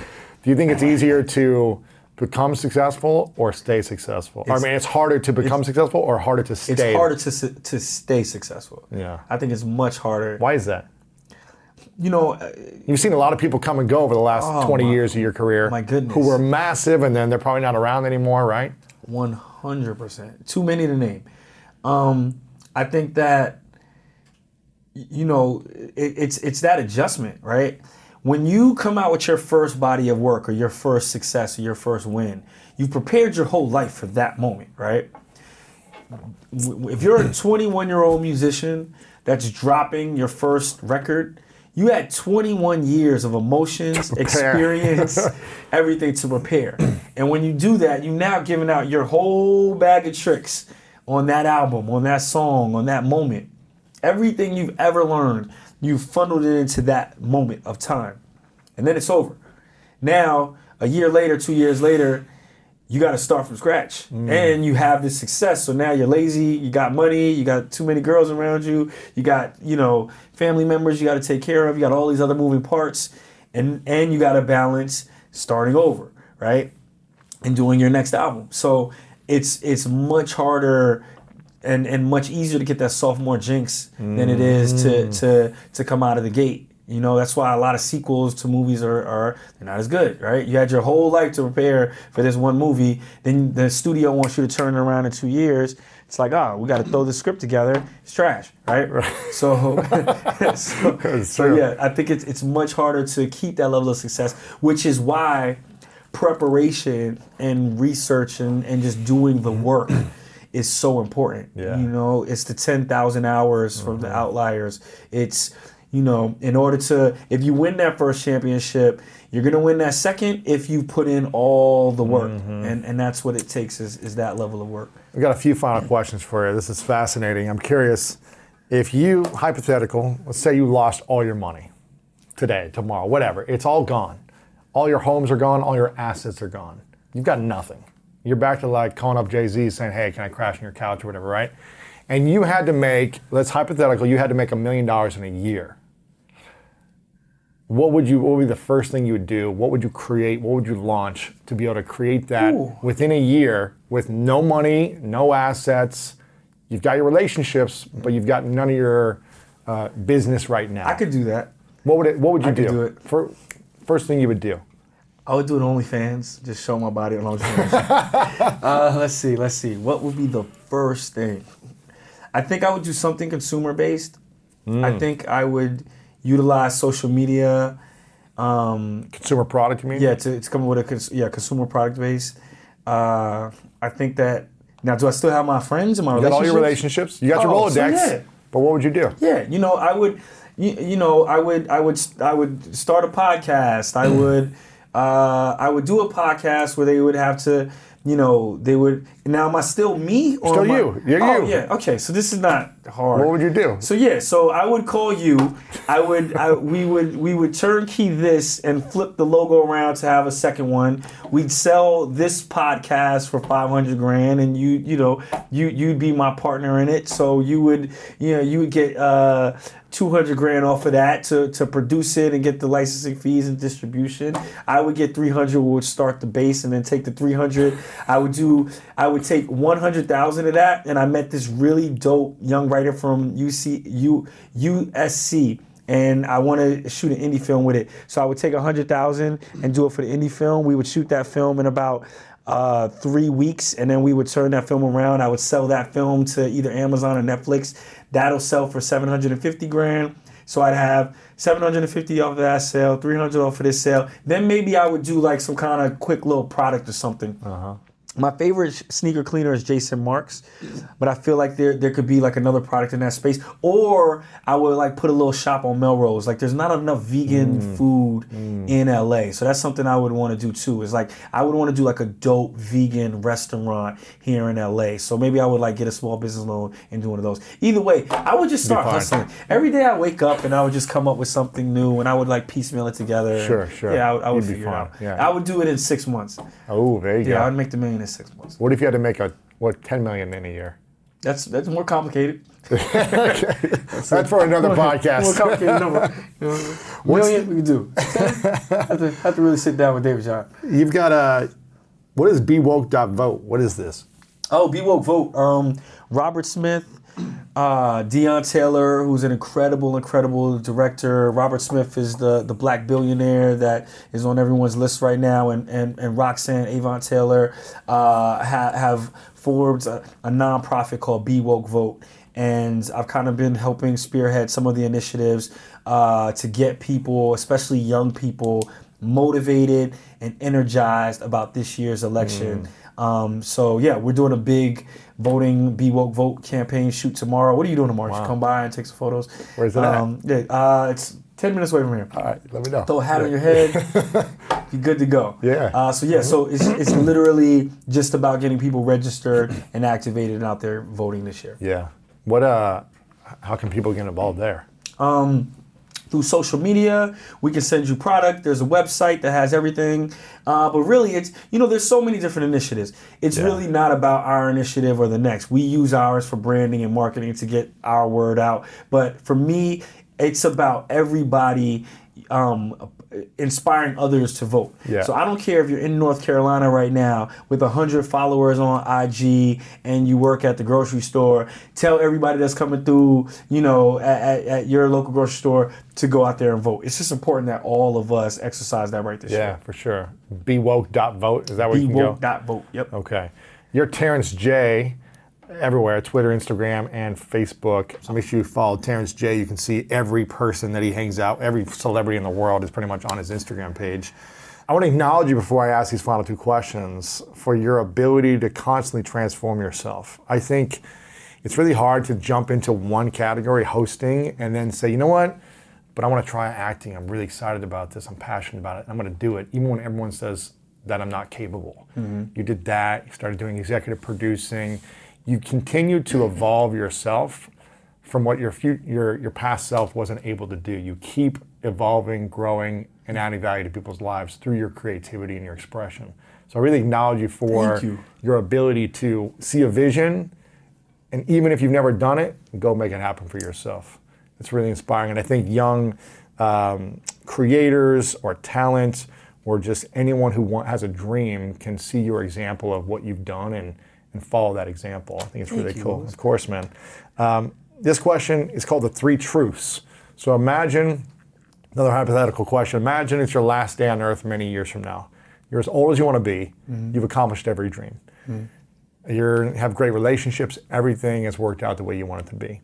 Do you think it's easier to become successful or stay successful? I It's- mean, it's harder to become successful or harder to stay. It's harder to su- to stay successful. Yeah. I think it's much harder. Why is that? You know, uh, You've seen a lot of people come and go over the last 20 Oh, my- years of your career. my goodness. Who were massive and then they're probably not around anymore, right? One hundred percent. Too many to name. Um, I think that y- you know it, it's it's that adjustment, right? When you come out with your first body of work or your first success or your first win, you've prepared your whole life for that moment, right? If you're a 21 year old musician that's dropping your first record, you had 21 years of emotions, experience, <laughs> everything to prepare. And when you do that, you now giving out your whole bag of tricks on that album, on that song, on that moment. Everything you've ever learned, you funneled it into that moment of time. And then it's over. Now, a year later, two years later, you got to start from scratch. Mm. And you have this success. So now you're lazy, you got money, you got too many girls around you, you got, you know, family members you got to take care of, you got all these other moving parts, and and you got to balance starting over, right? And doing your next album. So it's it's much harder and and much easier to get that sophomore jinx than it is to mm-hmm. to to come out of the gate. You know, that's why a lot of sequels to movies are, are they're not as good, right? You had your whole life to prepare for this one movie, then the studio wants you to turn it around in two years. It's like, oh, we got to throw the script together. It's trash, right? <laughs> So, <laughs> so, so yeah, I think it's it's much harder to keep that level of success, which is why preparation and research and, and just doing the work <clears throat> is so important. Yeah. You know, it's the 10,000 hours from the mm-hmm. outliers. It's, you know, in order to, if you win that first championship, you're going to win that second if you put in all the work. Mm-hmm. And, and that's what it takes is, is that level of work. We've got a few final questions for you. This is fascinating. I'm curious if you, hypothetical, let's say you lost all your money today, tomorrow, whatever, it's all gone. All your homes are gone, all your assets are gone. You've got nothing. You're back to like calling up Jay Z saying, hey, can I crash on your couch or whatever, right? And you had to make, let's hypothetical, you had to make a million dollars in a year. What would you, what would be the first thing you would do? What would you create? What would you launch to be able to create that Ooh. within a year with no money, no assets? You've got your relationships, but you've got none of your uh, business right now. I could do that. What would it? What would you I could do? do it. For, first thing you would do. I would do it on OnlyFans, just show my body on OnlyFans. <laughs> uh, let's see, let's see. What would be the first thing? I think I would do something consumer based. I think I would utilize social media. Um, Consumer product, you mean? yeah, to, to come with a cons- yeah consumer product base. Uh, I think that now, do I still have my friends and my You got all your relationships. You got your Oh, so Rolodex. yeah. But what would you do? Yeah, you know, I would, you, you know, I would, I would, I would start a podcast. I <clears throat> would, uh, I would do a podcast where they would have to, you know, they would. Now, am I still me? Or Still am I- you. You're oh, you. yeah. Okay, so this is not hard. What would you do? So yeah, so I would call you. I would, I, we would, we would turnkey this and flip the logo around to have a second one. We'd sell this podcast for five hundred grand, and you, you know, you you'd be my partner in it. So you would, you know, you would get uh, two hundred grand off of that to to produce it and get the licensing fees and distribution. I would get three hundred, would start the base, and then take the three hundred. I would do, I would take one hundred thousand of that, and I met this really dope young writer from UC U, USC. And I want to shoot an indie film with it, so I would take a hundred thousand and do it for the indie film. We would shoot that film in about uh, three weeks, and then we would turn that film around. I would sell that film to either Amazon or Netflix. That'll sell for seven hundred and fifty grand. So I'd have 750 off of that sale, 300 off of this sale. Then maybe I would do like some kind of quick little product or something. My favorite sneaker cleaner is Jason Markk, but I feel like there there could be like another product in that space. Or I would like put a little shop on Melrose. Like there's not enough vegan mm. food mm. in LA, so that's something I would want to do too. Is like I would want to do like a dope vegan restaurant here in LA. So maybe I would like get a small business loan and do one of those. Either way, I would just start hustling. Every day I wake up and I would just come up with something new, and I would like piecemeal it together. Sure, sure. Yeah, I, would- I would You'd be figure it fine, out. yeah. I would do it in six months. Oh, there you Yeah, go. I'd make the million six months. what if you had to make a what 10 million in a year? That's that's more complicated. <laughs> That's for another More podcast. complicated number. You know, <laughs> million we could do. <laughs> have, to, have to really sit down with Daymond John. You've got a What is BeWoke.vote? What is this? Oh, bewoke Vote. Um, Robert Smith, uh, Deon Taylor, who's an incredible, incredible director. Robert Smith is the the black billionaire that is on everyone's list right now, and and, and Roxanne Avent Taylor uh, ha- have formed a, a nonprofit called Be Woke Vote. And I've kind of been helping spearhead some of the initiatives uh, to get people, especially young people, motivated and energized about this year's election. Um, so yeah, we're doing a big voting Be Woke Vote campaign shoot tomorrow. What are you doing tomorrow? You come by and take some photos. Where's it um, Yeah, uh, it's ten minutes away from here. All right, let me know. Throw a hat on your head. <laughs> You're good to go. Yeah. Uh, so yeah, so it's it's literally just about getting people registered and activated and out there voting this year. Yeah. What? Uh, how can people get involved there? Through social media. We can send you product. There's a website that has everything. Uh, but really, it's you know, there's so many different initiatives. It's Yeah. really not about our initiative or the next. We use ours for branding and marketing to get our word out. But for me, it's about everybody. Um, inspiring others to vote. Yeah. So I don't care if you're in North Carolina right now with 100 followers on IG and you work at the grocery store, tell everybody that's coming through, you know, at, at, at your local grocery store to go out there and vote. It's just important that all of us exercise that right this Yeah, year. for sure. Be woke dot vote. Is that where Be you can go? woke dot vote. Yep. Okay. You're Terrence J everywhere Twitter, Instagram, and Facebook. So make sure you follow Terrence J. You can see every person that he hangs out, every celebrity in the world is pretty much on his Instagram page. I want to acknowledge you before I ask these final two questions for your ability to constantly transform yourself. I think it's really hard to jump into one category, hosting, and then say, you know what? But I want to try acting. I'm really excited about this. I'm passionate about it. I'm going to do it, even when everyone says that I'm not capable. Mm-hmm. You did that. You started doing executive producing. You continue to evolve yourself from what your, your your past self wasn't able to do. You keep evolving, growing, and adding value to people's lives through your creativity and your expression. So I really acknowledge you for you. your ability to see a vision and even if you've never done it, go make it happen for yourself. It's really inspiring. And I think young um, creators or talent or just anyone who want, has a dream can see your example of what you've done and, and follow that example. I think it's really cool. Of course, man. Um, this question is called the three truths. So imagine another hypothetical question. Imagine it's your last day on earth many years from now. You're as old as you want to be. You've accomplished every dream you have great relationships, everything has worked out the way you want it to be.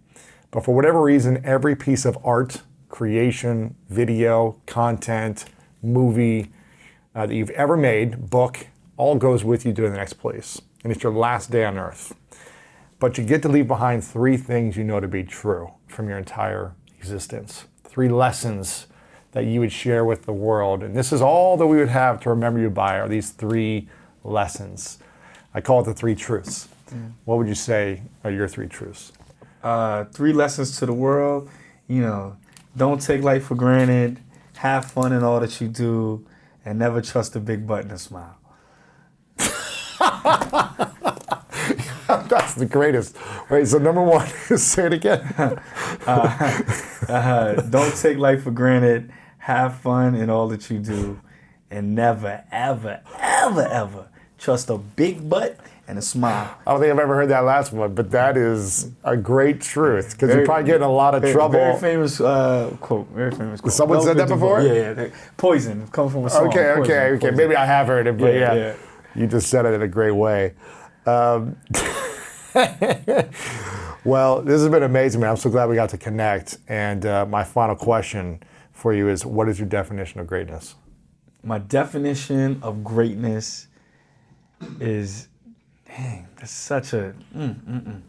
But for whatever reason, every piece of art, creation, video, content, movie uh, that you've ever made, book, all goes with you to the next place. And it's your last day on earth. But you get to leave behind three things you know to be true from your entire existence. Three lessons that you would share with the world. And this is all that we would have to remember you by are these three lessons. I call it the three truths. What would you say are your three truths? Uh, three lessons to the world. You know, don't take life for granted. Have fun in all that you do, and never trust a big button to smile. <laughs> That's the greatest. Wait, so number one, <laughs> say it again. <laughs> Uh, don't take life for granted. Have fun in all that you do, and never, ever, ever, ever trust a big butt and a smile. I don't think I've ever heard that last one, but that is a great truth because you're probably getting a lot of Very, trouble. very famous uh, quote. Very famous quote. Someone said that before? Yeah, yeah. Poison comes from a song. Okay, Poison, okay, okay. Poison. Maybe I have heard it, but yeah, Yeah, yeah. You just said it in a great way. Um, <laughs> well, this has been amazing, man. I'm so glad we got to connect. And uh, my final question for you is what is your definition of greatness? My definition of greatness is, dang, that's such a. Mm, mm, mm.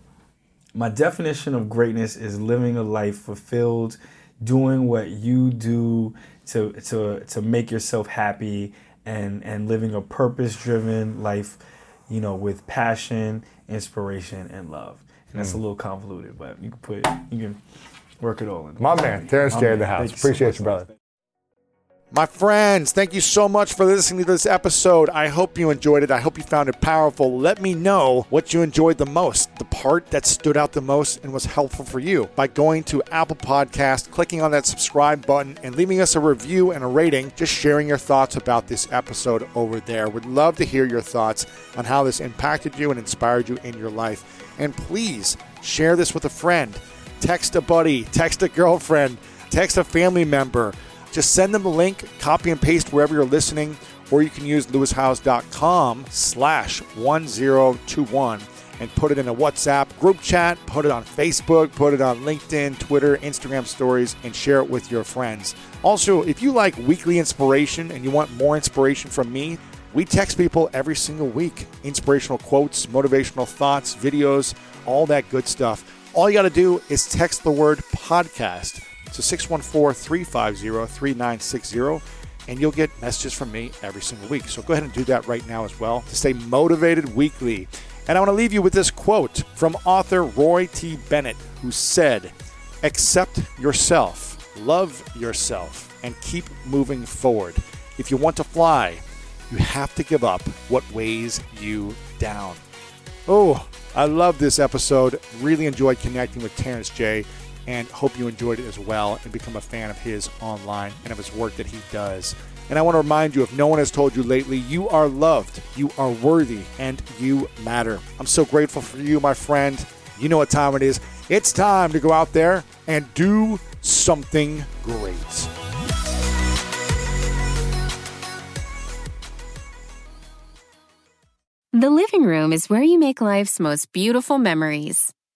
My definition of greatness is living a life fulfilled, doing what you do to to to make yourself happy, and and living a purpose-driven life, you know, with passion, inspiration, and love. And that's a hmm. little convoluted, but you can put you can work it all in. My man, Terrence J in the house. So Appreciate much, you, brother. My friends, thank you so much for listening to this episode. I hope you enjoyed it. I hope you found it powerful. Let me know what you enjoyed the most, the part that stood out the most and was helpful for you by going to Apple Podcast, clicking on that subscribe button, and leaving us a review and a rating, just sharing your thoughts about this episode over there. Would love to hear your thoughts on how this impacted you and inspired you in your life. And please share this with a friend. Text a buddy, text a girlfriend, text a family member just send them the link, copy and paste wherever you're listening, or you can use lewishowes.com slash 1021 and put it in a WhatsApp group chat, put it on Facebook, put it on LinkedIn, Twitter, Instagram stories, and share it with your friends. Also, if you like weekly inspiration and you want more inspiration from me, we text people every single week. Inspirational quotes, motivational thoughts, videos, all that good stuff. All you got to do is text the word podcast to 614 350 3960 and you'll get messages from me every single week. So go ahead and do that right now as well to stay motivated weekly. And I want to leave you with this quote from author Roy T. Bennett, who said, Accept yourself, love yourself, and keep moving forward. If you want to fly, you have to give up what weighs you down. Oh, I love this episode. Really enjoyed connecting with Terrence J and hope you enjoyed it as well and become a fan of his online and of his work that he does. And I want to remind you if no one has told you lately, you are loved, you are worthy, and you matter. I'm so grateful for you, my friend. You know what time it is. It's time to go out there and do something great. The living room is where you make life's most beautiful memories.